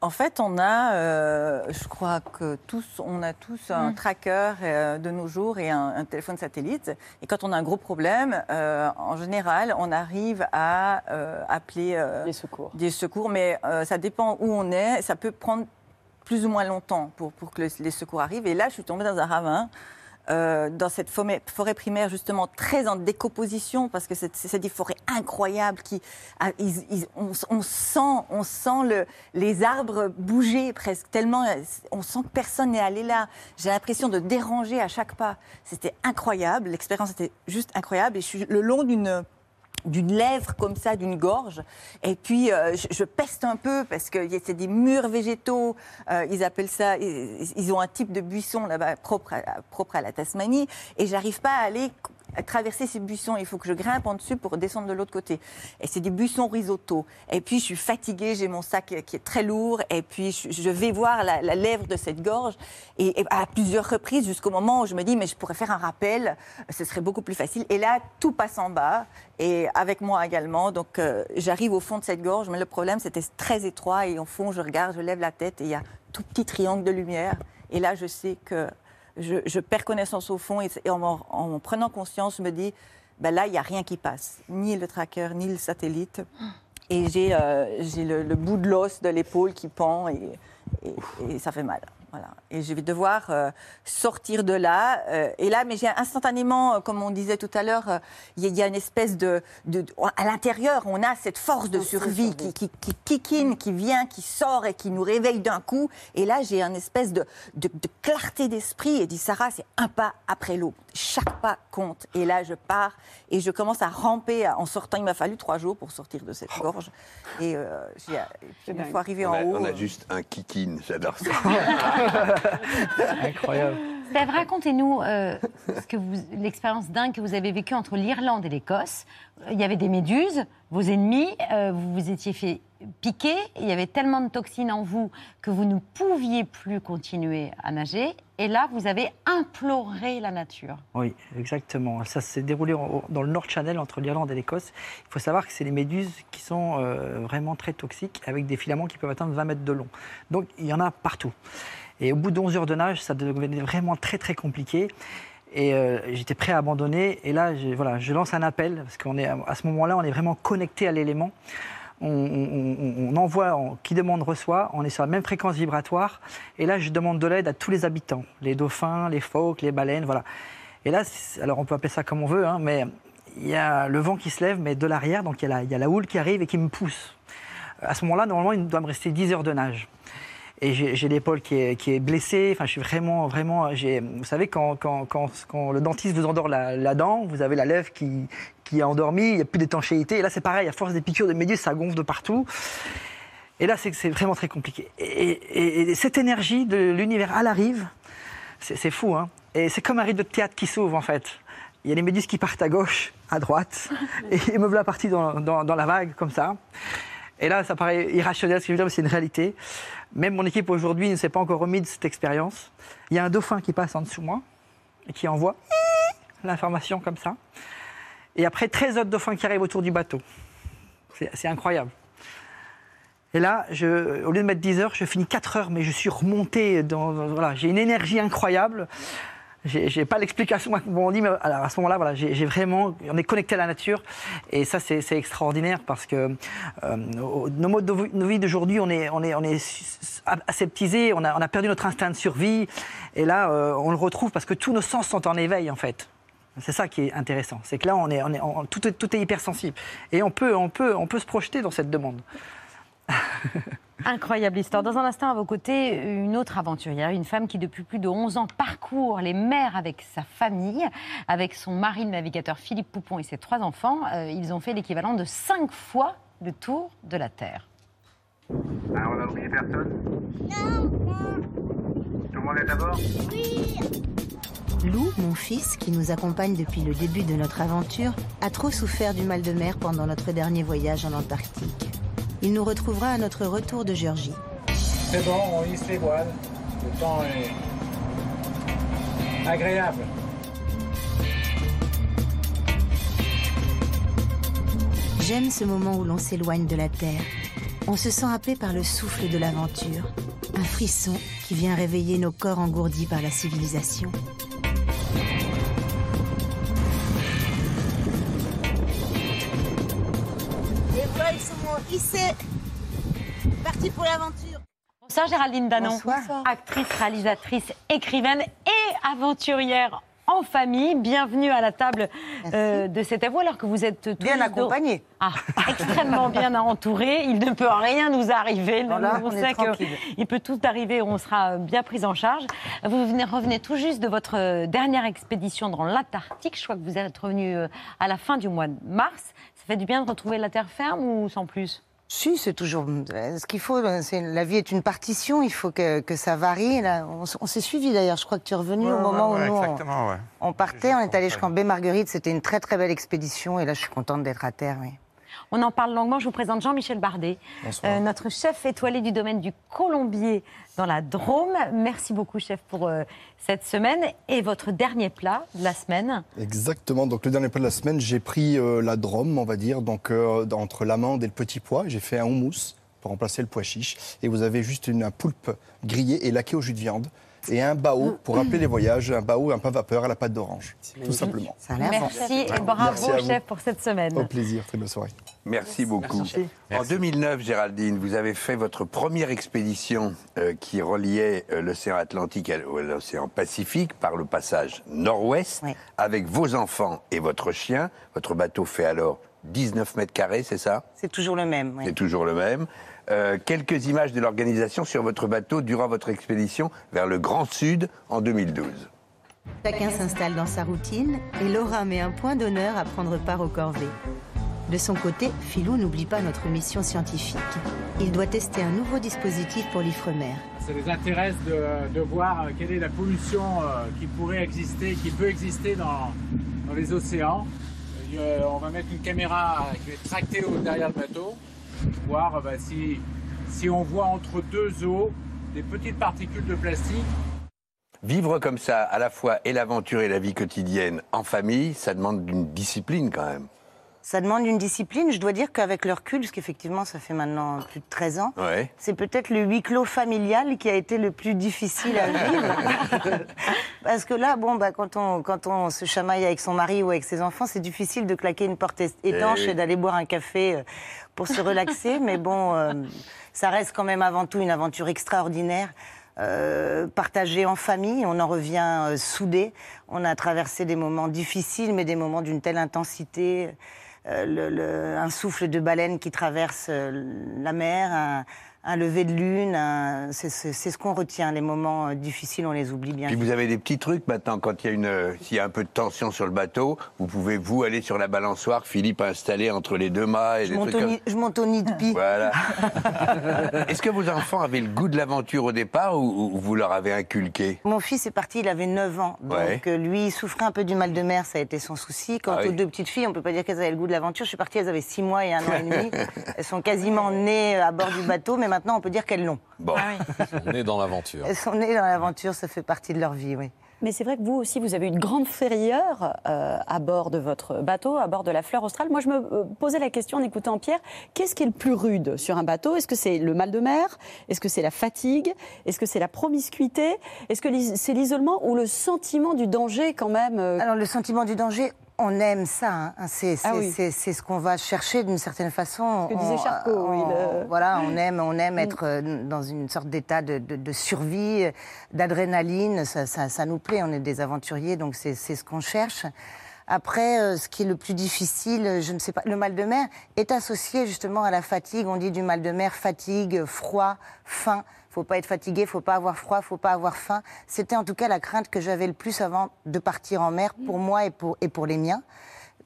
En fait, on a, euh, je crois que tous, on a tous un Mm. tracker euh, de nos jours et un, un téléphone satellite. Et quand on a un gros problème, euh, en général, on arrive à appeler des secours. Des secours, mais ça dépend où on est. Ça peut prendre plus ou moins longtemps pour, pour que le- les secours arrivent. Et là, je suis tombée dans un ravin. Euh, dans cette forêt, primaire justement très en décomposition parce que c'est des forêts incroyables qui ah, on, sent on sent le, les arbres bouger presque tellement euh, on sent que personne n'est allé là. J'ai l'impression de déranger à chaque pas. C'était incroyable. L'expérience était juste incroyable. Et je suis le long d'une d'une lèvre comme ça, d'une gorge. Et puis, euh, je, peste un peu parce que c'est des murs végétaux. euh, ils appellent ça, ils, ont un type de buisson là-bas propre à, propre à la Tasmanie. Et j'arrive pas à aller traverser ces buissons. Il faut que je grimpe en dessus pour descendre de l'autre côté. Et c'est des buissons risotto. Et puis, je suis fatiguée, j'ai mon sac qui est très lourd. Et puis, je, vais voir la, lèvre de cette gorge. Et, à plusieurs reprises, jusqu'au moment où je me dis, mais je pourrais faire un rappel, ce serait beaucoup plus facile. Et là, tout passe en bas. Et avec moi également. Donc, euh, j'arrive au fond de cette gorge. Mais le problème, c'était très étroit. Et au fond, je regarde, je lève la tête et il y a tout petit triangle de lumière. Et là, je sais que je, perds connaissance au fond. Et, en, en prenant conscience, je me dis, ben là, il n'y a rien qui passe. Ni le tracker, ni le satellite. Et j'ai euh, le, bout de l'os de l'épaule qui pend et ça fait mal. Voilà. Et je vais devoir euh, sortir de là. euh, et là, mais j'ai instantanément, euh, comme on disait tout à l'heure, euh, il y, a- il y a une espèce de, de- de- à l'intérieur, on a cette force de survie qui, qui, qui kick in, qui vient, qui sort et qui nous réveille d'un coup. Et là, j'ai une espèce de, de, de clarté d'esprit et dit Sarah, c'est un pas après l'autre. Chaque pas compte. Et là, je pars et je commence à ramper en sortant. Il m'a fallu trois jours pour sortir de cette gorge. Et euh, j'ai- une fois arrivé on, en a, haut. on a euh, juste un kikin, j'adore ça. Incroyable. Steph, racontez-nous euh, l'expérience dingue que vous avez vécue entre l'Irlande et l'Écosse. Il y avait des méduses, vos ennemis, euh, vous vous étiez fait piquer, il y avait tellement de toxines en vous que vous ne pouviez plus continuer à nager. Et là, vous avez imploré la nature. Oui, exactement. Ça s'est déroulé dans le Nord Channel entre l'Irlande et l'Écosse. Il faut savoir que c'est des méduses qui sont euh, vraiment très toxiques avec des filaments qui peuvent atteindre 20 mètres de long. Donc il y en a partout. Et au bout de 11 heures de nage, ça devenait vraiment très très compliqué. Et euh, j'étais prêt à abandonner. Et là, je, voilà, je lance un appel parce qu'on est à ce moment-là, on est vraiment connecté à l'élément. On, envoie, qui demande reçoit, on est sur la même fréquence vibratoire. Et là, je demande de l'aide à tous les habitants, les dauphins, les phoques, les baleines, voilà. Et là, alors on peut appeler ça comme on veut, hein, mais il y a le vent qui se lève, mais de l'arrière, donc il y, a la, y a la houle qui arrive et qui me pousse. À ce moment-là, normalement, il doit me rester 10 heures de nage. Et j'ai l'épaule qui est, qui est blessée. Enfin, je suis vraiment, vraiment. Vous savez, quand, quand, quand, quand le dentiste vous endort la, la dent, vous avez la lèvre qui, qui est endormie, il n'y a plus d'étanchéité. Et là, c'est pareil, à force des piqûres de méduses, ça gonfle de partout. Et là, c'est vraiment très compliqué. Et, et- et cette énergie de l'univers, elle arrive. C'est c'est fou, hein. Et c'est comme un rideau de théâtre qui s'ouvre, en fait. Il y a les méduses qui partent à gauche, à droite, et me voilà parti dans, dans, dans la vague, comme ça. Et là, ça paraît irrationnel ce que je veux dire, mais c'est une réalité. Même mon équipe aujourd'hui ne s'est pas encore remis de cette expérience. Il y a un dauphin qui passe en dessous de moi et qui envoie l'information comme ça. Et après, 13 autres dauphins qui arrivent autour du bateau. C'est incroyable. Et là, au lieu de mettre 10 heures, je finis 4 heures, mais je suis remonté dans. dans- voilà, j'ai une énergie incroyable. J'ai pas l'explication comment on dit, mais à ce moment-là, voilà, j'ai vraiment, on est connecté à la nature, et ça c'est extraordinaire parce que euh, nos modes de vie- nos vies d'aujourd'hui, on est, on est, on est aseptisé, on a, perdu notre instinct de survie, et là euh, on le retrouve parce que tous nos sens sont en éveil en fait. C'est ça qui est intéressant, c'est que là on est, on est, tout, est, tout est hypersensible, et on peut, on peut, on peut se projeter dans cette demande. Incroyable histoire. Dans un instant, à vos côtés, une autre aventurière, une femme qui, depuis plus de 11 ans, parcourt les mers avec sa famille, avec son mari, le navigateur Philippe Poupon et ses trois enfants. Euh, ils ont fait l'équivalent de cinq fois le tour de la Terre. Alors, on a oublié personne? Non, Tout le monde est à bord? Lou, mon fils, qui nous accompagne depuis le début de notre aventure, a trop souffert du mal de mer pendant notre dernier voyage en Antarctique. Il nous retrouvera à notre retour de Géorgie. C'est bon, on hisse les voiles. Le temps est agréable. J'aime ce moment où l'on s'éloigne de la Terre. On se sent happé par le souffle de l'aventure, un frisson qui vient réveiller nos corps engourdis par la civilisation. Hissées. Parti pour l'aventure. Bonsoir Géraldine Danon. Bonsoir. Actrice, réalisatrice, écrivaine et aventurière en famille. Bienvenue à la table euh, de cet avou alors que vous êtes tous Bien les deux- accompagné. Ah, extrêmement bien entourés. Il ne peut rien nous arriver. Voilà, on on est sait tranquille. qu'il peut tout arriver. On sera bien pris en charge. Vous venez, revenez tout juste de votre euh, dernière expédition dans l'Antarctique. Je crois que vous êtes revenu euh, à la fin du mois de mars. Ça fait du bien de retrouver la terre ferme ou sans plus? Si, c'est toujours euh, ce qu'il faut. euh, C'est la vie est une partition. Il faut que, que ça varie. Là, on, s'est suivi d'ailleurs. Je crois que tu es revenu au moment où nous on, on partait. On est allé jusqu'en baie Marguerite. C'était une très très belle expédition. Et là, je suis contente d'être à terre. Oui. On en parle longuement. Je vous présente Jean-Michel Bardet, euh, notre chef étoilé du domaine du Colombier dans la Drôme. Merci beaucoup, chef, pour euh, cette semaine. Et votre dernier plat de la semaine Exactement. Donc le dernier plat de la semaine, j'ai pris euh, la drôme, on va dire, donc entre l'amande et le petit pois. J'ai fait un houmous pour remplacer le pois chiche. Et vous avez juste une, un poulpe grillé et laqué au jus de viande. Et un bao pour rappeler les voyages, un bao, un pain vapeur à la pâte d'orange, tout simplement. Merci et bravo, Merci à vous. chef, pour cette semaine. Au plaisir, très belle soirée. Merci beaucoup. En 2009, Géraldine, vous avez fait votre première expédition euh, qui reliait euh, l'océan Atlantique à l'océan Pacifique par le passage nord-ouest avec vos enfants et votre chien. Votre bateau fait alors 19 mètres carrés, c'est ça? C'est toujours le même. oui. C'est toujours le même. Euh, quelques images de l'organisation sur votre bateau durant votre expédition vers le Grand Sud en 2012. Chacun s'installe dans sa routine et Laura met un point d'honneur à prendre part aux corvées. De son côté, Philou n'oublie pas notre mission scientifique. Il doit tester un nouveau dispositif pour l'Ifremer. Ça les intéresse de, de voir euh, quelle est la pollution euh, qui pourrait exister, qui peut exister dans, dans les océans. Euh, on va mettre une caméra qui va être tractée derrière le bateau, voir euh, bah, si, si on voit entre deux eaux des petites particules de plastique. Vivre comme ça, à la fois et l'aventure et la vie quotidienne en famille, ça demande d'une discipline quand même. Ça demande une discipline. Je dois dire qu'avec le recul, parce qu'effectivement, ça fait maintenant plus de 13 ans, Ouais. c'est peut-être le huis clos familial qui a été le plus difficile à vivre. Parce que là, bon, bah, quand, on, quand on se chamaille avec son mari ou avec ses enfants, c'est difficile de claquer une porte étanche Eh oui. et d'aller boire un café euh, pour se relaxer. Mais bon, euh, ça reste quand même avant tout une aventure extraordinaire. euh, partagée en famille, on en revient euh, soudés. On a traversé des moments difficiles, mais des moments d'une telle intensité. Euh, le- le- un souffle de baleine qui traverse euh, la mer, un lever de lune, un- c'est ce qu'on retient. Les moments euh, difficiles, on les oublie bien. Puis vous avez des petits trucs maintenant, quand il y a une, euh, s'il y a un peu de tension sur le bateau, vous pouvez vous aller sur la balançoire, Philippe installé entre les deux mâts et Je au comme de pie. Voilà. Est-ce que vos enfants avaient le goût de l'aventure au départ ou, ou vous leur avez inculqué? Mon fils est parti, il avait 9 ans. Donc Ouais. euh, lui, il souffrait un peu du mal de mer, ça a été son souci. Quant Ah oui. aux deux petites filles, on peut pas dire qu'elles avaient le goût de l'aventure. Je suis partie, elles avaient 6 mois et un an et demi. elles sont quasiment nées à bord du bateau, mais maintenant on peut dire qu'elles l'ont. Bon. On est dans l'aventure. Elles sont nées dans l'aventure, ça fait partie de leur vie, oui. Mais c'est vrai que vous aussi, vous avez une grande frayeur euh, à bord de votre bateau, à bord de la Fleur Australe. Moi, je me euh, posais la question en écoutant Pierre, qu'est-ce qui est le plus rude sur un bateau? Est-ce que c'est le mal de mer? Est-ce que c'est la fatigue? Est-ce que c'est la promiscuité? Est-ce que c'est l'isolement ou le sentiment du danger quand même euh, Alors le sentiment du danger, on aime ça. hein. C'est Ah oui. c'est- ce qu'on va chercher d'une certaine façon. Ce que disait On- Charcot, oui, le- Voilà, on aime, on aime Mm. être euh, dans une sorte d'état de, de- de survie, d'adrénaline. Ça, ça- ça nous plaît. On est des aventuriers, donc c'est ce qu'on cherche. Après, euh, ce qui est le plus difficile, je ne sais pas, le mal de mer est associé justement à la fatigue. On dit du mal de mer, fatigue, froid, faim. Faut pas être fatigué, faut pas avoir froid, faut pas avoir faim. C'était en tout cas la crainte que j'avais le plus avant de partir en mer pour moi et pour, et pour les miens.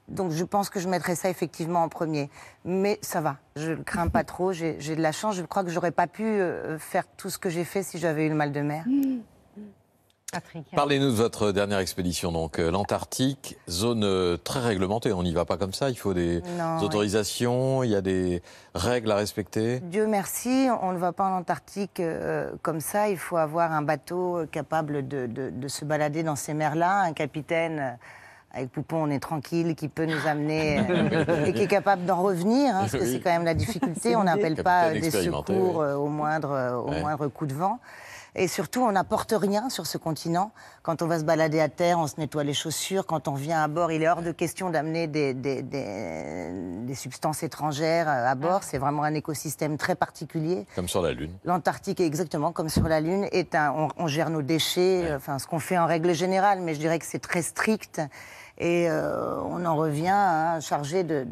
Donc je pense que je mettrais ça effectivement en premier. Mais ça va, je ne crains pas trop, j'ai de la chance. Je crois que j'aurais pas pu euh, faire tout ce que j'ai fait si j'avais eu le mal de mer. Parlez-nous de votre dernière expédition, donc euh, l'Antarctique, zone euh, très réglementée. On n'y va pas comme ça. Il faut des Non, autorisations, il y a des règles à respecter. Dieu merci, on ne va pas en Antarctique euh, comme ça. Il faut avoir un bateau capable de, de- de se balader dans ces mers-là, un capitaine. avec Poupon, on est tranquille, qui peut nous amener euh, et qui est capable d'en revenir, hein, parce que c'est quand même la difficulté. On n'appelle pas des secours euh, au, moindre, au Ouais. moindre coup de vent. Et surtout, on n'apporte rien sur ce continent. Quand on va se balader à terre, on se nettoie les chaussures. Quand on vient à bord, il est hors de question d'amener des, des, des, des substances étrangères à bord. C'est vraiment un écosystème très particulier. Comme sur la Lune. L'Antarctique exactement comme sur la Lune. Est un, on, on gère nos déchets, enfin ce qu'on fait en règle générale, mais je dirais que c'est très strict. Et euh, on en revient à charger de,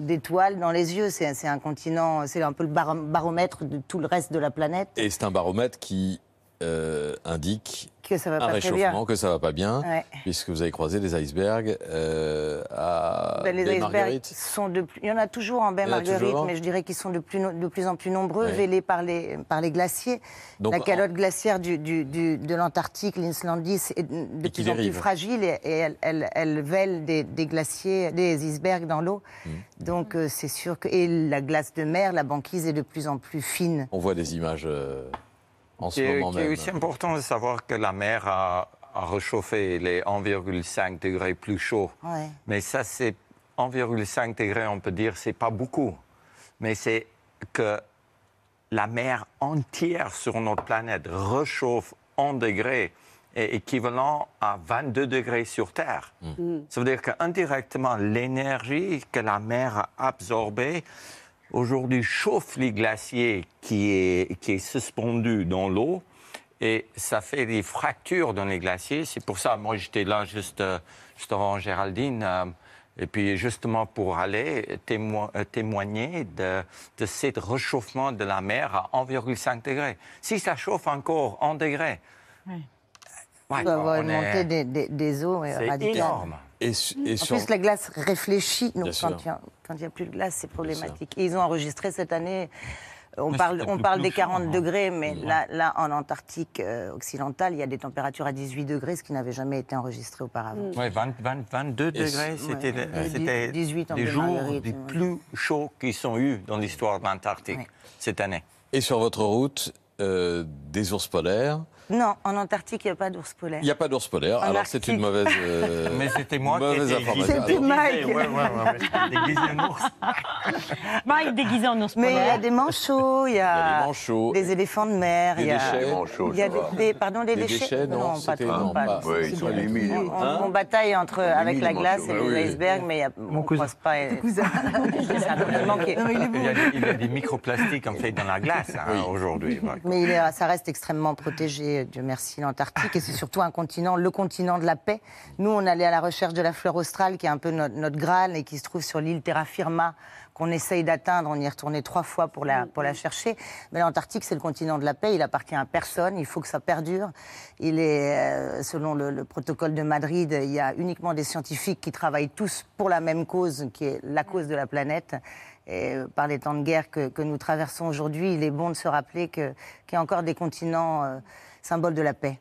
d'étoiles dans les yeux. C'est un continent, c'est un peu le bar- baromètre de tout le reste de la planète. Et c'est un baromètre qui euh, indique Que ça va un pas réchauffement, que ça va pas bien, Ouais. puisque vous avez croisé des icebergs euh, à Ben, les baie icebergs Marguerite. sont de plus... Il y en a toujours en baie y en a Marguerite, mais je dirais qu'ils sont de plus, no- de plus en plus nombreux, Ouais. vélés par les, par les glaciers. Donc, la en- calotte glaciaire du, du- du- de l'Antarctique, l'Islandis, est de plus en plus fragile et, et elle, elle, elle vèle des, des glaciers, des icebergs dans l'eau. Hmm. Donc euh, c'est sûr que... Et la glace de mer, la banquise est de plus en plus fine. On voit des images euh, en ce Qui est, moment qui est même. aussi important de savoir que la mer a, a réchauffé les 1,5 degrés plus chaud. Ouais. Mais ça, c'est 1,5 degrés, on peut dire, c'est pas beaucoup. Mais c'est que la mer entière sur notre planète réchauffe 1 degré est équivalent à 22 degrés sur Terre. Ça veut dire qu'indirectement, l'énergie que la mer a absorbée aujourd'hui chauffe les glaciers qui est, qui est suspendu dans l'eau et ça fait des fractures dans les glaciers. C'est pour ça, moi, j'étais là juste, euh, juste avant Géraldine. euh, et puis, justement, pour aller témo- euh, témoigner de, de ce réchauffement de la mer à 1,5 degré. Si ça chauffe encore 1 degré, ouais, Il va y avoir on une est- montée des, des- des eaux c'est énorme. Et, su- et En sur- plus, la glace réfléchit. Donc, quand il a- n'y a, plus de glace, c'est problématique. Et ils ont enregistré cette année. On Mais parle, c'était on parle des chaud, 40 hein. degrés, mais là, là, en Antarctique euh, occidentale, il y a des températures à 18 degrés, ce qui n'avait jamais été enregistré auparavant. 20, 20, 22 Et degrés, c- c'était ouais. le- Ouais. c'était 18 en les jours les ouais. plus chauds qu'ils sont eus dans l'histoire de l'Antarctique cette année. Et sur votre route, euh, des ours polaires. Non, en Antarctique, il n'y a pas d'ours polaire. Il n'y a pas d'ours polaires, En alors c'est une mauvaise, euh, Mais c'était moi qui mauvaise étais information. C'était Mike. Ouais, ouais, ouais, déguisé en ours. Mike déguisé en ours Mais il y a polaire. des manchots, il y Il y a, des manchots. des éléphants de mer, Des il y a déchets. des manchots, il y a des, des- pardon, des Des déchets. déchets, non, pas trop. non, pas- pas- Ouais, ils sont limites. on, Hein on bataille entre, avec la glace et les icebergs, mais il y a- on ne croise pas. qui est- Il y, a, des- microplastiques en fait dans la glace hein, aujourd'hui. Mais ça reste extrêmement protégé, Dieu merci, l'Antarctique. Et c'est surtout un continent, le continent de la paix. Nous, on allait à la recherche de la fleur australe, qui est un peu notre, notre Graal et qui se trouve sur l'île Terra Firma, qu'on essaye d'atteindre. On y est retourné trois fois pour la, chercher. Mais l'Antarctique, c'est le continent de la paix. Il appartient à personne. Il faut que ça perdure. Il est, euh, selon le, le protocole de Madrid, il y a uniquement des scientifiques qui travaillent tous pour la même cause, qui est la cause de la planète. Et euh, par les temps de guerre que, nous traversons aujourd'hui, il est bon de se rappeler qu'il y a encore des continents euh, symboles de la paix.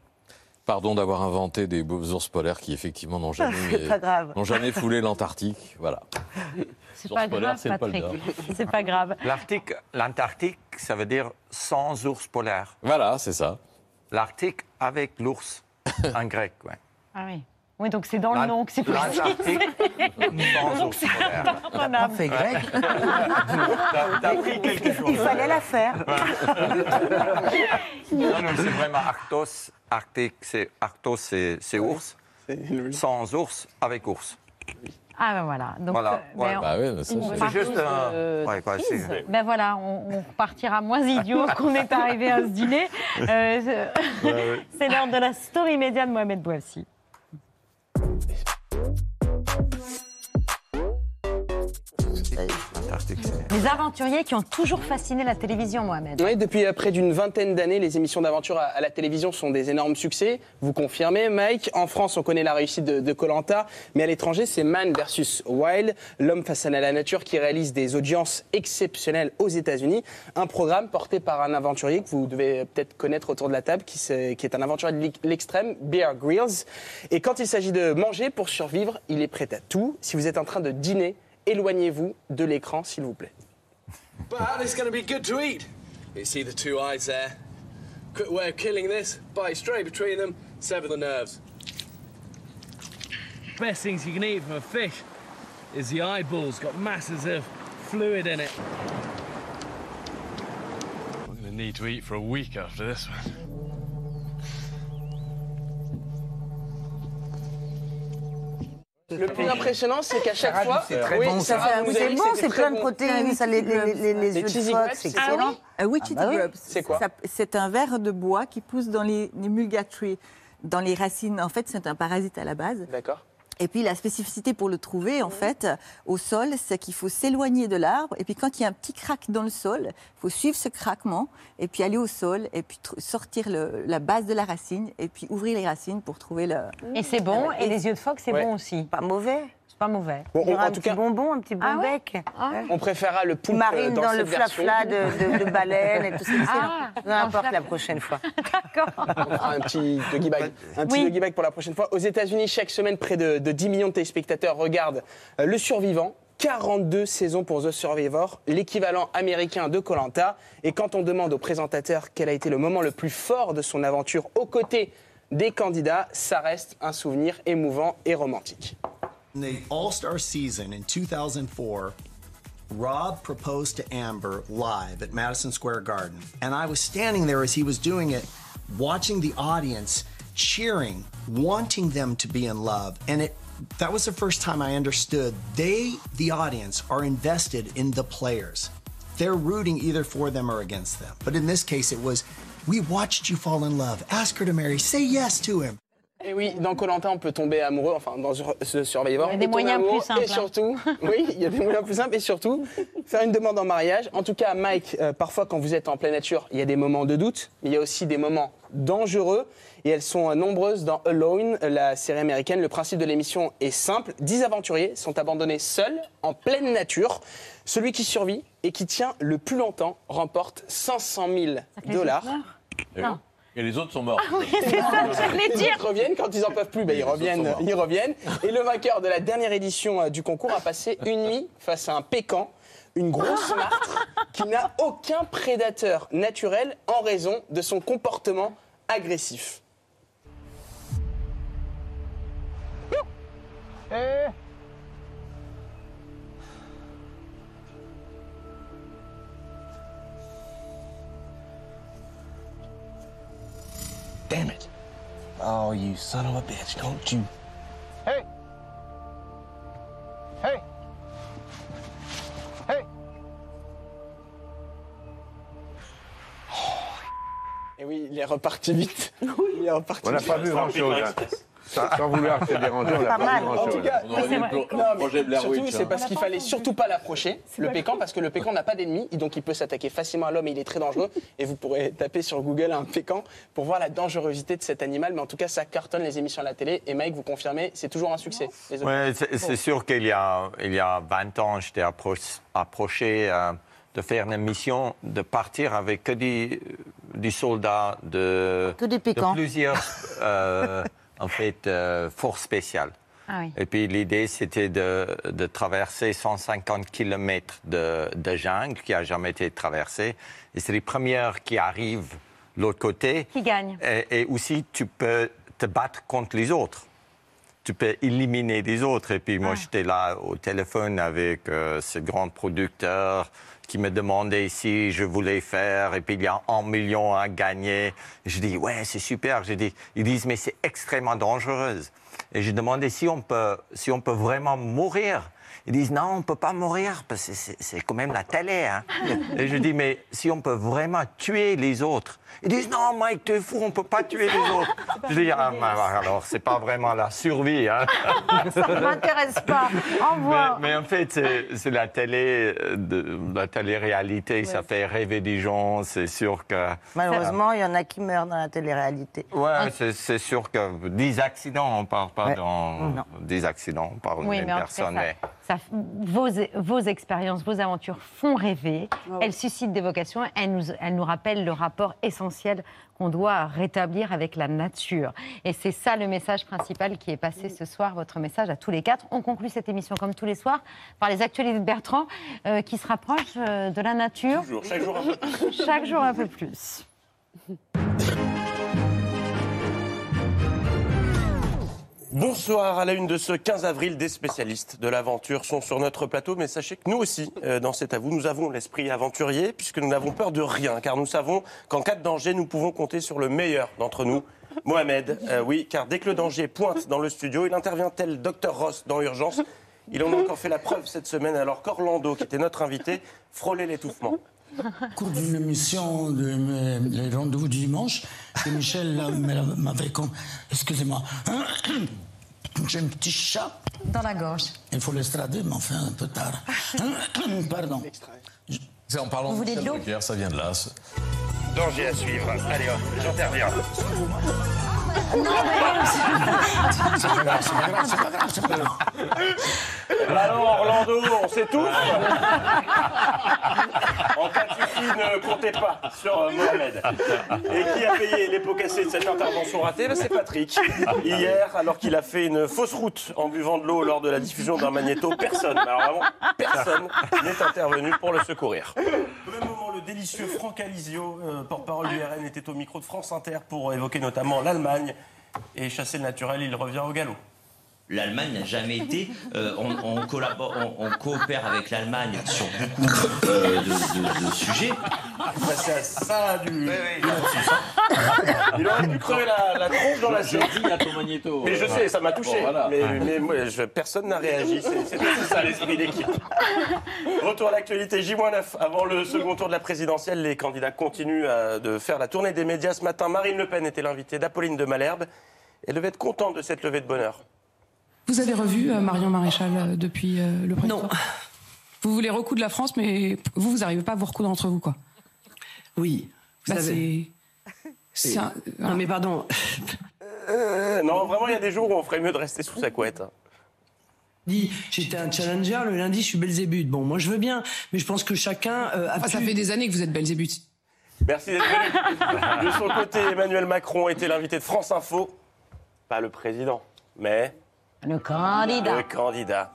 Pardon d'avoir inventé des beaux ours polaires qui effectivement n'ont jamais, pas grave. n'ont jamais foulé l'Antarctique. Voilà. C'est pas polaire, grave, Patrick. C'est pas grave. L'Arctique, l'Antarctique, ça veut dire sans ours polaire. Voilà, c'est ça. L'Arctique avec l'ours en grec. Ouais. Ah oui. Oui, donc c'est dans le nom que c'est sans ours polaire. Incomprenable. fait grec. T'as t'as pris quelque chose. Il fallait la faire. Non, non, c'est vraiment Arctos. Arctique, c'est Arctos, c'est c'est ours. Sans ours, avec ours. Ah ben voilà. Donc, Voilà, euh, ben, ouais. Bah oui, c'est- C'est juste un. ouais, quoi, c'est- Ben voilà, on, on repartira moins idiot qu'on est arrivé à ce dîner. Euh, c'est- c'est l'heure de la story média de Mohamed Bouafsi. Les aventuriers qui ont toujours fasciné la télévision, Mohamed. Oui, depuis euh, près d'une vingtaine d'années, les émissions d'aventure à, à la télévision sont des énormes succès. Vous confirmez, Mike En France, on connaît la réussite de Colanta, mais à l'étranger, c'est Man vs Wild, l'homme face à la nature, qui réalise des audiences exceptionnelles aux États-Unis. Un programme porté par un aventurier que vous devez peut-être connaître autour de la table, qui, qui est un aventurier de l'ex- l'extrême, Bear Grylls. Et quand il s'agit de manger pour survivre, il est prêt à tout. Si vous êtes en train de dîner, éloignez-vous de l'écran, s'il vous plaît. But it's going to be good to eat. You see the two eyes there? Quick way of killing this, bite straight between them, sever the nerves. best things you can eat from a fish is the eyeballs. Got masses of fluid in it. I'm going to need to eat for a week after this one. Le plus impressionnant, c'est qu'à chaque fois. c'est très bon, ça. C'est bon, c'est plein de protéines, ça, les, les, les, les yeux de phoque, c'est Ah excellent. witchetty Ah bah oui. grubs. C'est quoi C'est un ver de bois qui pousse dans les, les mulga trees, dans les racines. En fait, c'est un parasite à la base. D'accord. Et puis la spécificité pour le trouver, en fait, au sol, c'est qu'il faut s'éloigner de l'arbre. Et puis quand il y a un petit crack dans le sol, il faut suivre ce craquement et puis aller au sol et puis sortir le- la base de la racine et puis ouvrir les racines pour trouver le. Et c'est bon, et les yeux de phoque, c'est Ouais. bon aussi. Pas mauvais. Pas mauvais. Bon, Il y on- aura en un tout petit cas, bonbon, un petit bon Ah ouais bec. on préférera le poulpe Marine dans, dans, cette le flafla de, de, de baleine et tout ça. Ah, dans le importe la prochaine fois. D'accord. On fera un petit doggy bag. Un petit Oui. doggy bag pour la prochaine fois. Aux États-Unis, chaque semaine, près de, de 10 millions de téléspectateurs regardent euh, Le Survivant. 42 saisons pour The Survivor, l'équivalent américain de Colanta. Et quand on demande au présentateur quel a été le moment le plus fort de son aventure aux côtés des candidats, ça reste un souvenir émouvant et romantique. In the All Star season in 2004, Rob proposed to Amber live at Madison Square Garden. And I was standing there as he was doing it, watching the audience cheering, wanting them to be in love. And it that was the first time I understood they, the audience, are invested in the players. They're rooting either for them or against them. But in this case, it was, we watched you fall in love. Ask her to marry. Say yes to him. Et oui, dans Colanta, on peut tomber amoureux, enfin dans ce Survivor. Il y a des moyens amoureux plus simples, Et hein. surtout, oui, il y a des moyens plus simples et surtout, faire une demande en mariage. En tout cas, Mike, euh, parfois quand vous êtes en pleine nature, il y a des moments de doute, mais il y a aussi des moments dangereux. Et elles sont euh, nombreuses dans Alone, la série américaine. Le principe de l'émission est simple. 10 aventuriers sont abandonnés seuls, en pleine nature. Celui qui survit et qui tient le plus longtemps remporte 500 000 dollars. Et, les autres sont morts. Ah c'est ça que j'allais Les dire. autres reviennent quand ils en peuvent plus, ben, ils reviennent, ils. Et le vainqueur de la dernière édition euh, du concours a passé une nuit face à un pécan, une grosse martre qui n'a aucun prédateur naturel en raison de son comportement agressif. Damn it. Oh, you son of a bitch, don't you? Hey! Hey! Hey! Et oui, il est reparti vite. Il est reparti On n'a vite. pas vu grand-chose. Sans, vouloir se déranger, on n'a Pas pas, mal. En grand-chose. tout cas, c'est parce qu'il fallait surtout pas l'approcher, le pécan, parce que le pécan n'a pas d'ennemis, et donc il peut s'attaquer facilement à l'homme et il est très dangereux. Et vous pourrez taper sur Google un pécan pour voir la dangerosité de cet animal. Mais en tout cas, ça cartonne les émissions à la télé. Et Mike, vous confirmez, c'est toujours un succès. Ouais, c'est sûr qu'il y a, il y a 20 ans, j'étais appro- approché euh, de faire une mission, de partir avec que des, des soldats de, Que des de pécans. plusieurs euh, en fait, euh, forces spéciales. Ah oui. Et puis l'idée, c'était de, de traverser 150 km de, de jungle qui n'a jamais été traversée. Et c'est les premières qui arrivent de l'autre côté. Qui gagne Et, et aussi, tu peux te battre contre les autres. Tu peux éliminer les autres. Et puis moi, j'étais là au téléphone avec euh, ce grand producteur qui me demandait si je voulais faire. Et puis il y a un million à gagner. Je dis, ouais, c'est super. Je dis, ils disent, mais c'est extrêmement dangereuse. Et je demandais si on peut, si on peut vraiment mourir. Ils disent non, on ne peut pas mourir parce que c'est- quand même la télé. hein. Et je dis mais si on peut vraiment tuer les autres. Ils disent non, Mike, tu es fou, on ne peut pas tuer les autres. Je dis ah, bah, alors c'est pas vraiment la survie. hein. Ça ne m'intéresse pas. Au Mais, mais en fait, c'est la télé, euh, de, la télé-réalité, ça fait rêver des gens. C'est sûr que. Malheureusement, il y en a qui meurent dans la télé-réalité. Ouais, c'est- c'est sûr que des accidents, on parle pas Ouais. dans Non. des accidents, on parle Oui, d'une personne. Ça- vos, vos expériences, vos aventures font rêver. Elles suscitent des vocations. Elles nous, elles nous rappellent le rapport essentiel qu'on doit rétablir avec la nature. Et c'est ça le message principal qui est passé ce soir, votre message à tous les quatre. On conclut cette émission comme tous les soirs par les actualités de Bertrand euh, qui se rapprochent euh, de la nature. Chaque jour un peu plus. Chaque jour un peu plus. Bonsoir à la une de ce 15 avril, des spécialistes de l'aventure sont sur notre plateau, mais sachez que nous aussi, euh, dans C'est à nous avons l'esprit aventurier, puisque nous n'avons peur de rien, car nous savons qu'en cas de danger, nous pouvons compter sur le meilleur d'entre nous, Mohamed. Euh, oui, car dès que le danger pointe dans le studio, il intervient tel Dr Ross dans Urgence? Il en a encore fait la preuve cette semaine, alors qu'Orlando, qui était notre invité, frôlait l'étouffement. Au cours d'une émission de mes- les rendez-vous du dimanche, que Michel m'avait con... Excusez-moi. J'ai un petit chat. Dans la gorge. Il faut l'estrader, mais enfin un peu tard. Pardon. C'est en parlant Vous voulez de l'eau ça vient de là. Danger à suivre. Allez, hop, j'interviens. Non, mais c'est pas grave, c'est pas grave. Alors, Orlando, on tous En cas de ne comptez pas sur euh, Mohamed. Et qui a payé les pots cassés de cette intervention ratée? Ben, C'est Patrick. Hier, alors qu'il a fait une fausse route en buvant de l'eau lors de la diffusion d'un magnéto, personne, alors vraiment personne, n'est intervenu pour le secourir. Délicieux Franck Alizio, euh, porte-parole du RN, était au micro de France Inter pour évoquer notamment l'Allemagne. Et chasser le naturel, il revient au galop. L'Allemagne n'a jamais été. euh, on, on collabore, on, on coopère avec l'Allemagne sur beaucoup euh, de, de- de sujets. Bah, c'est à ça du, du lapsus, hein. Il aurait pu crever la, la tronche dans la dis à ton magnéto. Mais je sais, ça m'a touché. Bon, voilà. Mais, mais moi, je- personne n'a réagi. C'est ça l'esprit d'équipe. Retour à l'actualité J-9. Avant le second tour de la présidentielle, les candidats continuent à- de faire la tournée des médias. Ce matin, Marine Le Pen était l'invitée d'Apolline de Malherbe. Elle devait être contente de cette levée de bonheur. Vous avez revu euh, Marion Maréchal euh, depuis euh, le premier Non. Vous voulez recoudre la France, mais vous, vous n'arrivez pas à vous recoudre entre vous, quoi. Oui. Vous Bah, savez- c'est- c'est un- Non, mais pardon. Euh, non, vraiment, il y a des jours où on ferait mieux de rester sous sa couette. Dit, j'étais un challenger, le lundi, je suis Belzébuth. Bon, moi, je veux bien, mais je pense que chacun euh, a Ah, ça fait des années que vous êtes Belzébuth. Merci d'être venu. De son côté, Emmanuel Macron était l'invité de France Info. Pas le président, mais Le candidat. le candidat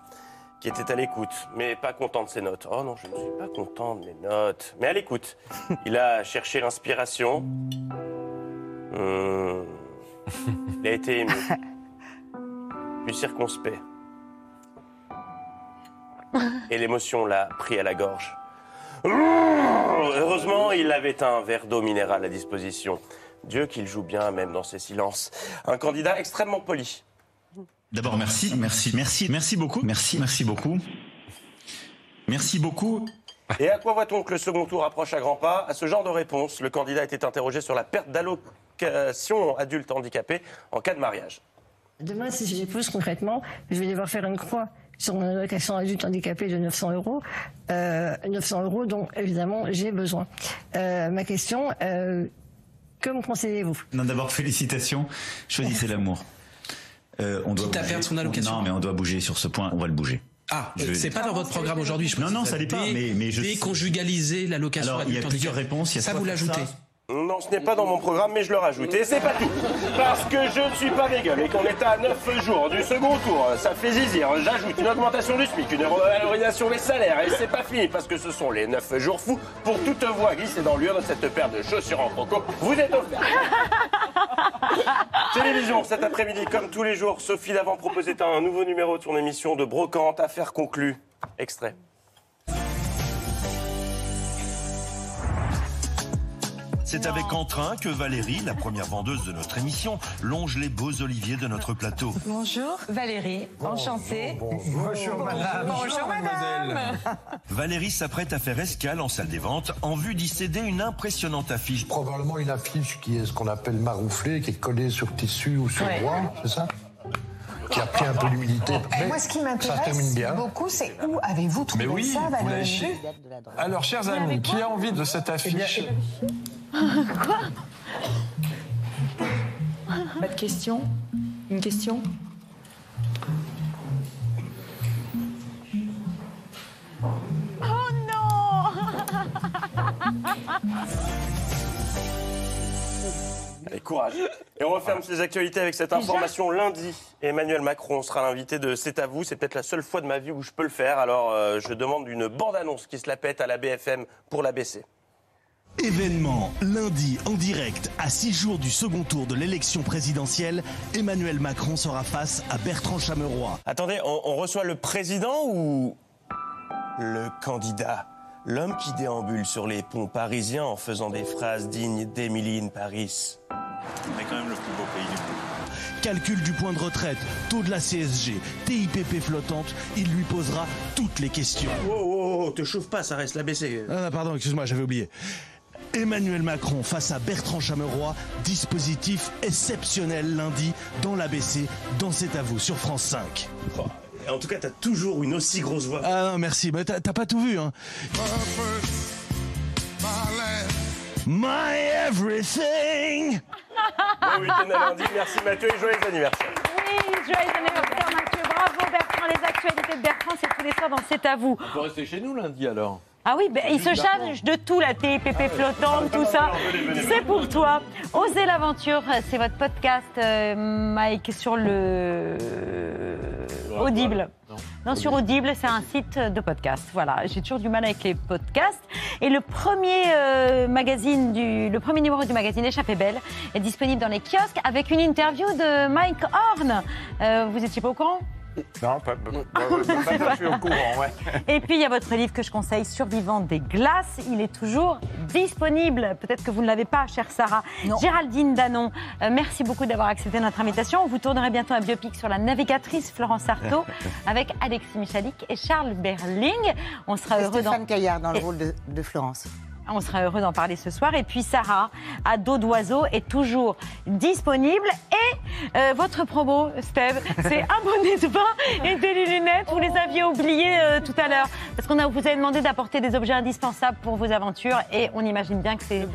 qui était à l'écoute, mais pas content de ses notes. Oh non, je ne suis pas content de mes notes. Mais à l'écoute. Il a cherché l'inspiration. Hmm. Il a été ému. Puis circonspect. Et l'émotion l'a pris à la gorge. Heureusement, il avait un verre d'eau minérale à disposition. Dieu qu'il joue bien, même dans ses silences. Un candidat extrêmement poli. D'abord, merci, merci, merci, merci beaucoup, merci, merci beaucoup. Merci beaucoup. Et à quoi voit-on que le second tour approche à grands pas? À ce genre de réponse, le candidat était interrogé sur la perte d'allocation adulte handicapé en cas de mariage. Demain, si je l'épouse concrètement, je vais devoir faire une croix sur mon allocation adulte handicapé de 900 euros. Euh, 900 euros dont, évidemment, j'ai besoin. Euh, ma question, euh, que me conseillez-vous? Non, d'abord, félicitations. Choisissez l'amour. Euh, on doit Quitte à bouger. perdre son allocation. Non, mais on doit bouger sur ce point. On va le bouger. Ah, Je- c'est pas dans votre programme aujourd'hui. je Non, non, ça l'est pas, mais- mais je- Déconjugaliser l'allocation Alors, il y a plusieurs réponses, il y a Ça, vous l'ajoutez. Non, ce n'est pas dans mon programme, mais je le rajoute. Et c'est pas tout. Parce que je ne suis pas vegan et qu'on est à 9 jours du second tour. Ça fait zizir. J'ajoute une augmentation du SMIC, une revalorisation des salaires. Et c'est pas fini parce que ce sont les 9 jours fous pour toute voix glissée dans l'urne cette paire de chaussures en croco. Vous êtes offert. Télévision, cet après-midi, comme tous les jours, Sophie Davant proposait un nouveau numéro de son émission de brocante, affaire conclue. Extrait. C'est avec entrain que Valérie, la première vendeuse de notre émission, longe les beaux oliviers de notre plateau. Bonjour. Valérie, enchantée. Bonjour, madame. Bonjour madame. Valérie s'apprête à faire escale en salle des ventes en vue d'y céder une impressionnante affiche. Probablement une affiche qui est ce qu'on appelle marouflée, qui est collée sur tissu ou sur Ouais. bois, c'est ça Qui a pris un peu d'humidité. Mais Moi, ce qui ça se termine m'intéresse bien. beaucoup, c'est où avez-vous trouvé Mais oui, ça, Valérie. Alors, chers amis, qui a envie de cette affiche Quoi Pas de question Une question Oh non Allez, courage. Et on referme ces actualités avec cette information. Lundi, Emmanuel Macron sera l'invité de C'est à vous. C'est peut-être la seule fois de ma vie où je peux le faire. Alors, euh, je demande une bande-annonce qui se la pète à la BFM pour la baisser. Événement, lundi en direct, à six jours du second tour de l'élection présidentielle, Emmanuel Macron sera face à Bertrand Chameroy. Attendez, on, on reçoit le président ou le candidat? L'homme qui déambule sur les ponts parisiens en faisant des phrases dignes d'Emily in Paris. On est quand même le plus beau pays du monde. Calcul du point de retraite, taux de la CSG, TIPP flottante, il lui posera toutes les questions. Oh, oh, oh, te chauffe pas, ça reste l'ABC. Ah, pardon, excuse-moi, j'avais oublié. Emmanuel Macron face à Bertrand Chameroy, dispositif exceptionnel lundi dans l'ABC, dans C'est à vous sur France 5. En tout cas, t'as toujours une aussi grosse voix. Ah non, merci, mais t'as t'as pas tout vu, hein. My everything Bon week-end à lundi. Merci Mathieu et joyeux anniversaire. Oui, joyeux anniversaire Mathieu. Bravo Bertrand. Les actualités de Bertrand, c'est tous les soirs dans C'est à vous. On peut rester chez nous lundi alors. Ah oui, ben, il se charge de tout, la TPP flottante, tout ça. C'est pour toi. Osez l'aventure, c'est votre podcast, euh, Mike, sur le Audible. Non, sur Audible, c'est un site de podcast. Voilà, j'ai toujours du mal avec les podcasts. Et le premier euh, magazine du, le premier numéro du magazine Échappée Belle est disponible dans les kiosques avec une interview de Mike Horn. Euh, vous étiez pas au courant? Non, pas, pas- pas- pas- je suis au courant, ouais. Et puis il y a votre livre que je conseille, Survivant des glaces. Il est toujours disponible. Peut-être que vous ne l'avez pas, chère Sarah. Géraldine Danon, euh, merci beaucoup d'avoir accepté notre invitation. Vous tournerez bientôt un biopic sur la navigatrice Florence Artaud avec Alexis Michalik et Charles Berling. On sera heureux d'en- Stéphane Caillard dans le Et- rôle de, de Florence. On sera heureux d'en parler ce soir. Et puis Sarah, à dos d'oiseau, est toujours disponible. Et euh, votre promo, Steve, c'est un bonnet de bain et des lunettes. Vous les aviez oubliés euh, tout à l'heure. Parce qu'on a- vous avez demandé d'apporter des objets indispensables pour vos aventures. Et on imagine bien que c'est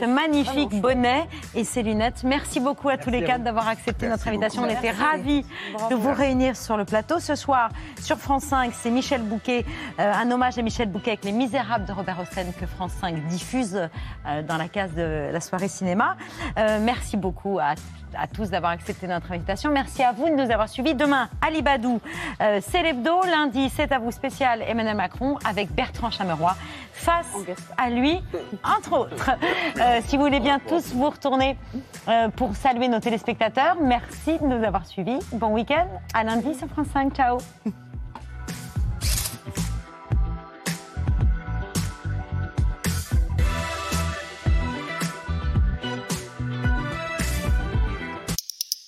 ce magnifique bonnet et ces lunettes. Merci beaucoup à tous les quatre d'avoir accepté notre invitation. On était Merci. ravis de vous réunir sur le plateau. Ce soir, sur France 5, c'est Michel Bouquet, euh, un hommage à Michel Bouquet avec Les Misérables de Robert Hossein que France 5 diffuse euh, dans la case de la soirée cinéma. Euh, merci beaucoup à, à tous d'avoir accepté notre invitation. Merci à vous de nous avoir suivis. Demain, Ali Badou, euh, c'est l'hebdo. Lundi, c'est à vous spécial Emmanuel Macron avec Bertrand Chameroy face à lui, entre autres. Euh, si vous voulez bien tous vous retourner euh, pour saluer nos téléspectateurs, merci de nous avoir suivis. Bon week-end. À lundi sur France 5. Ciao.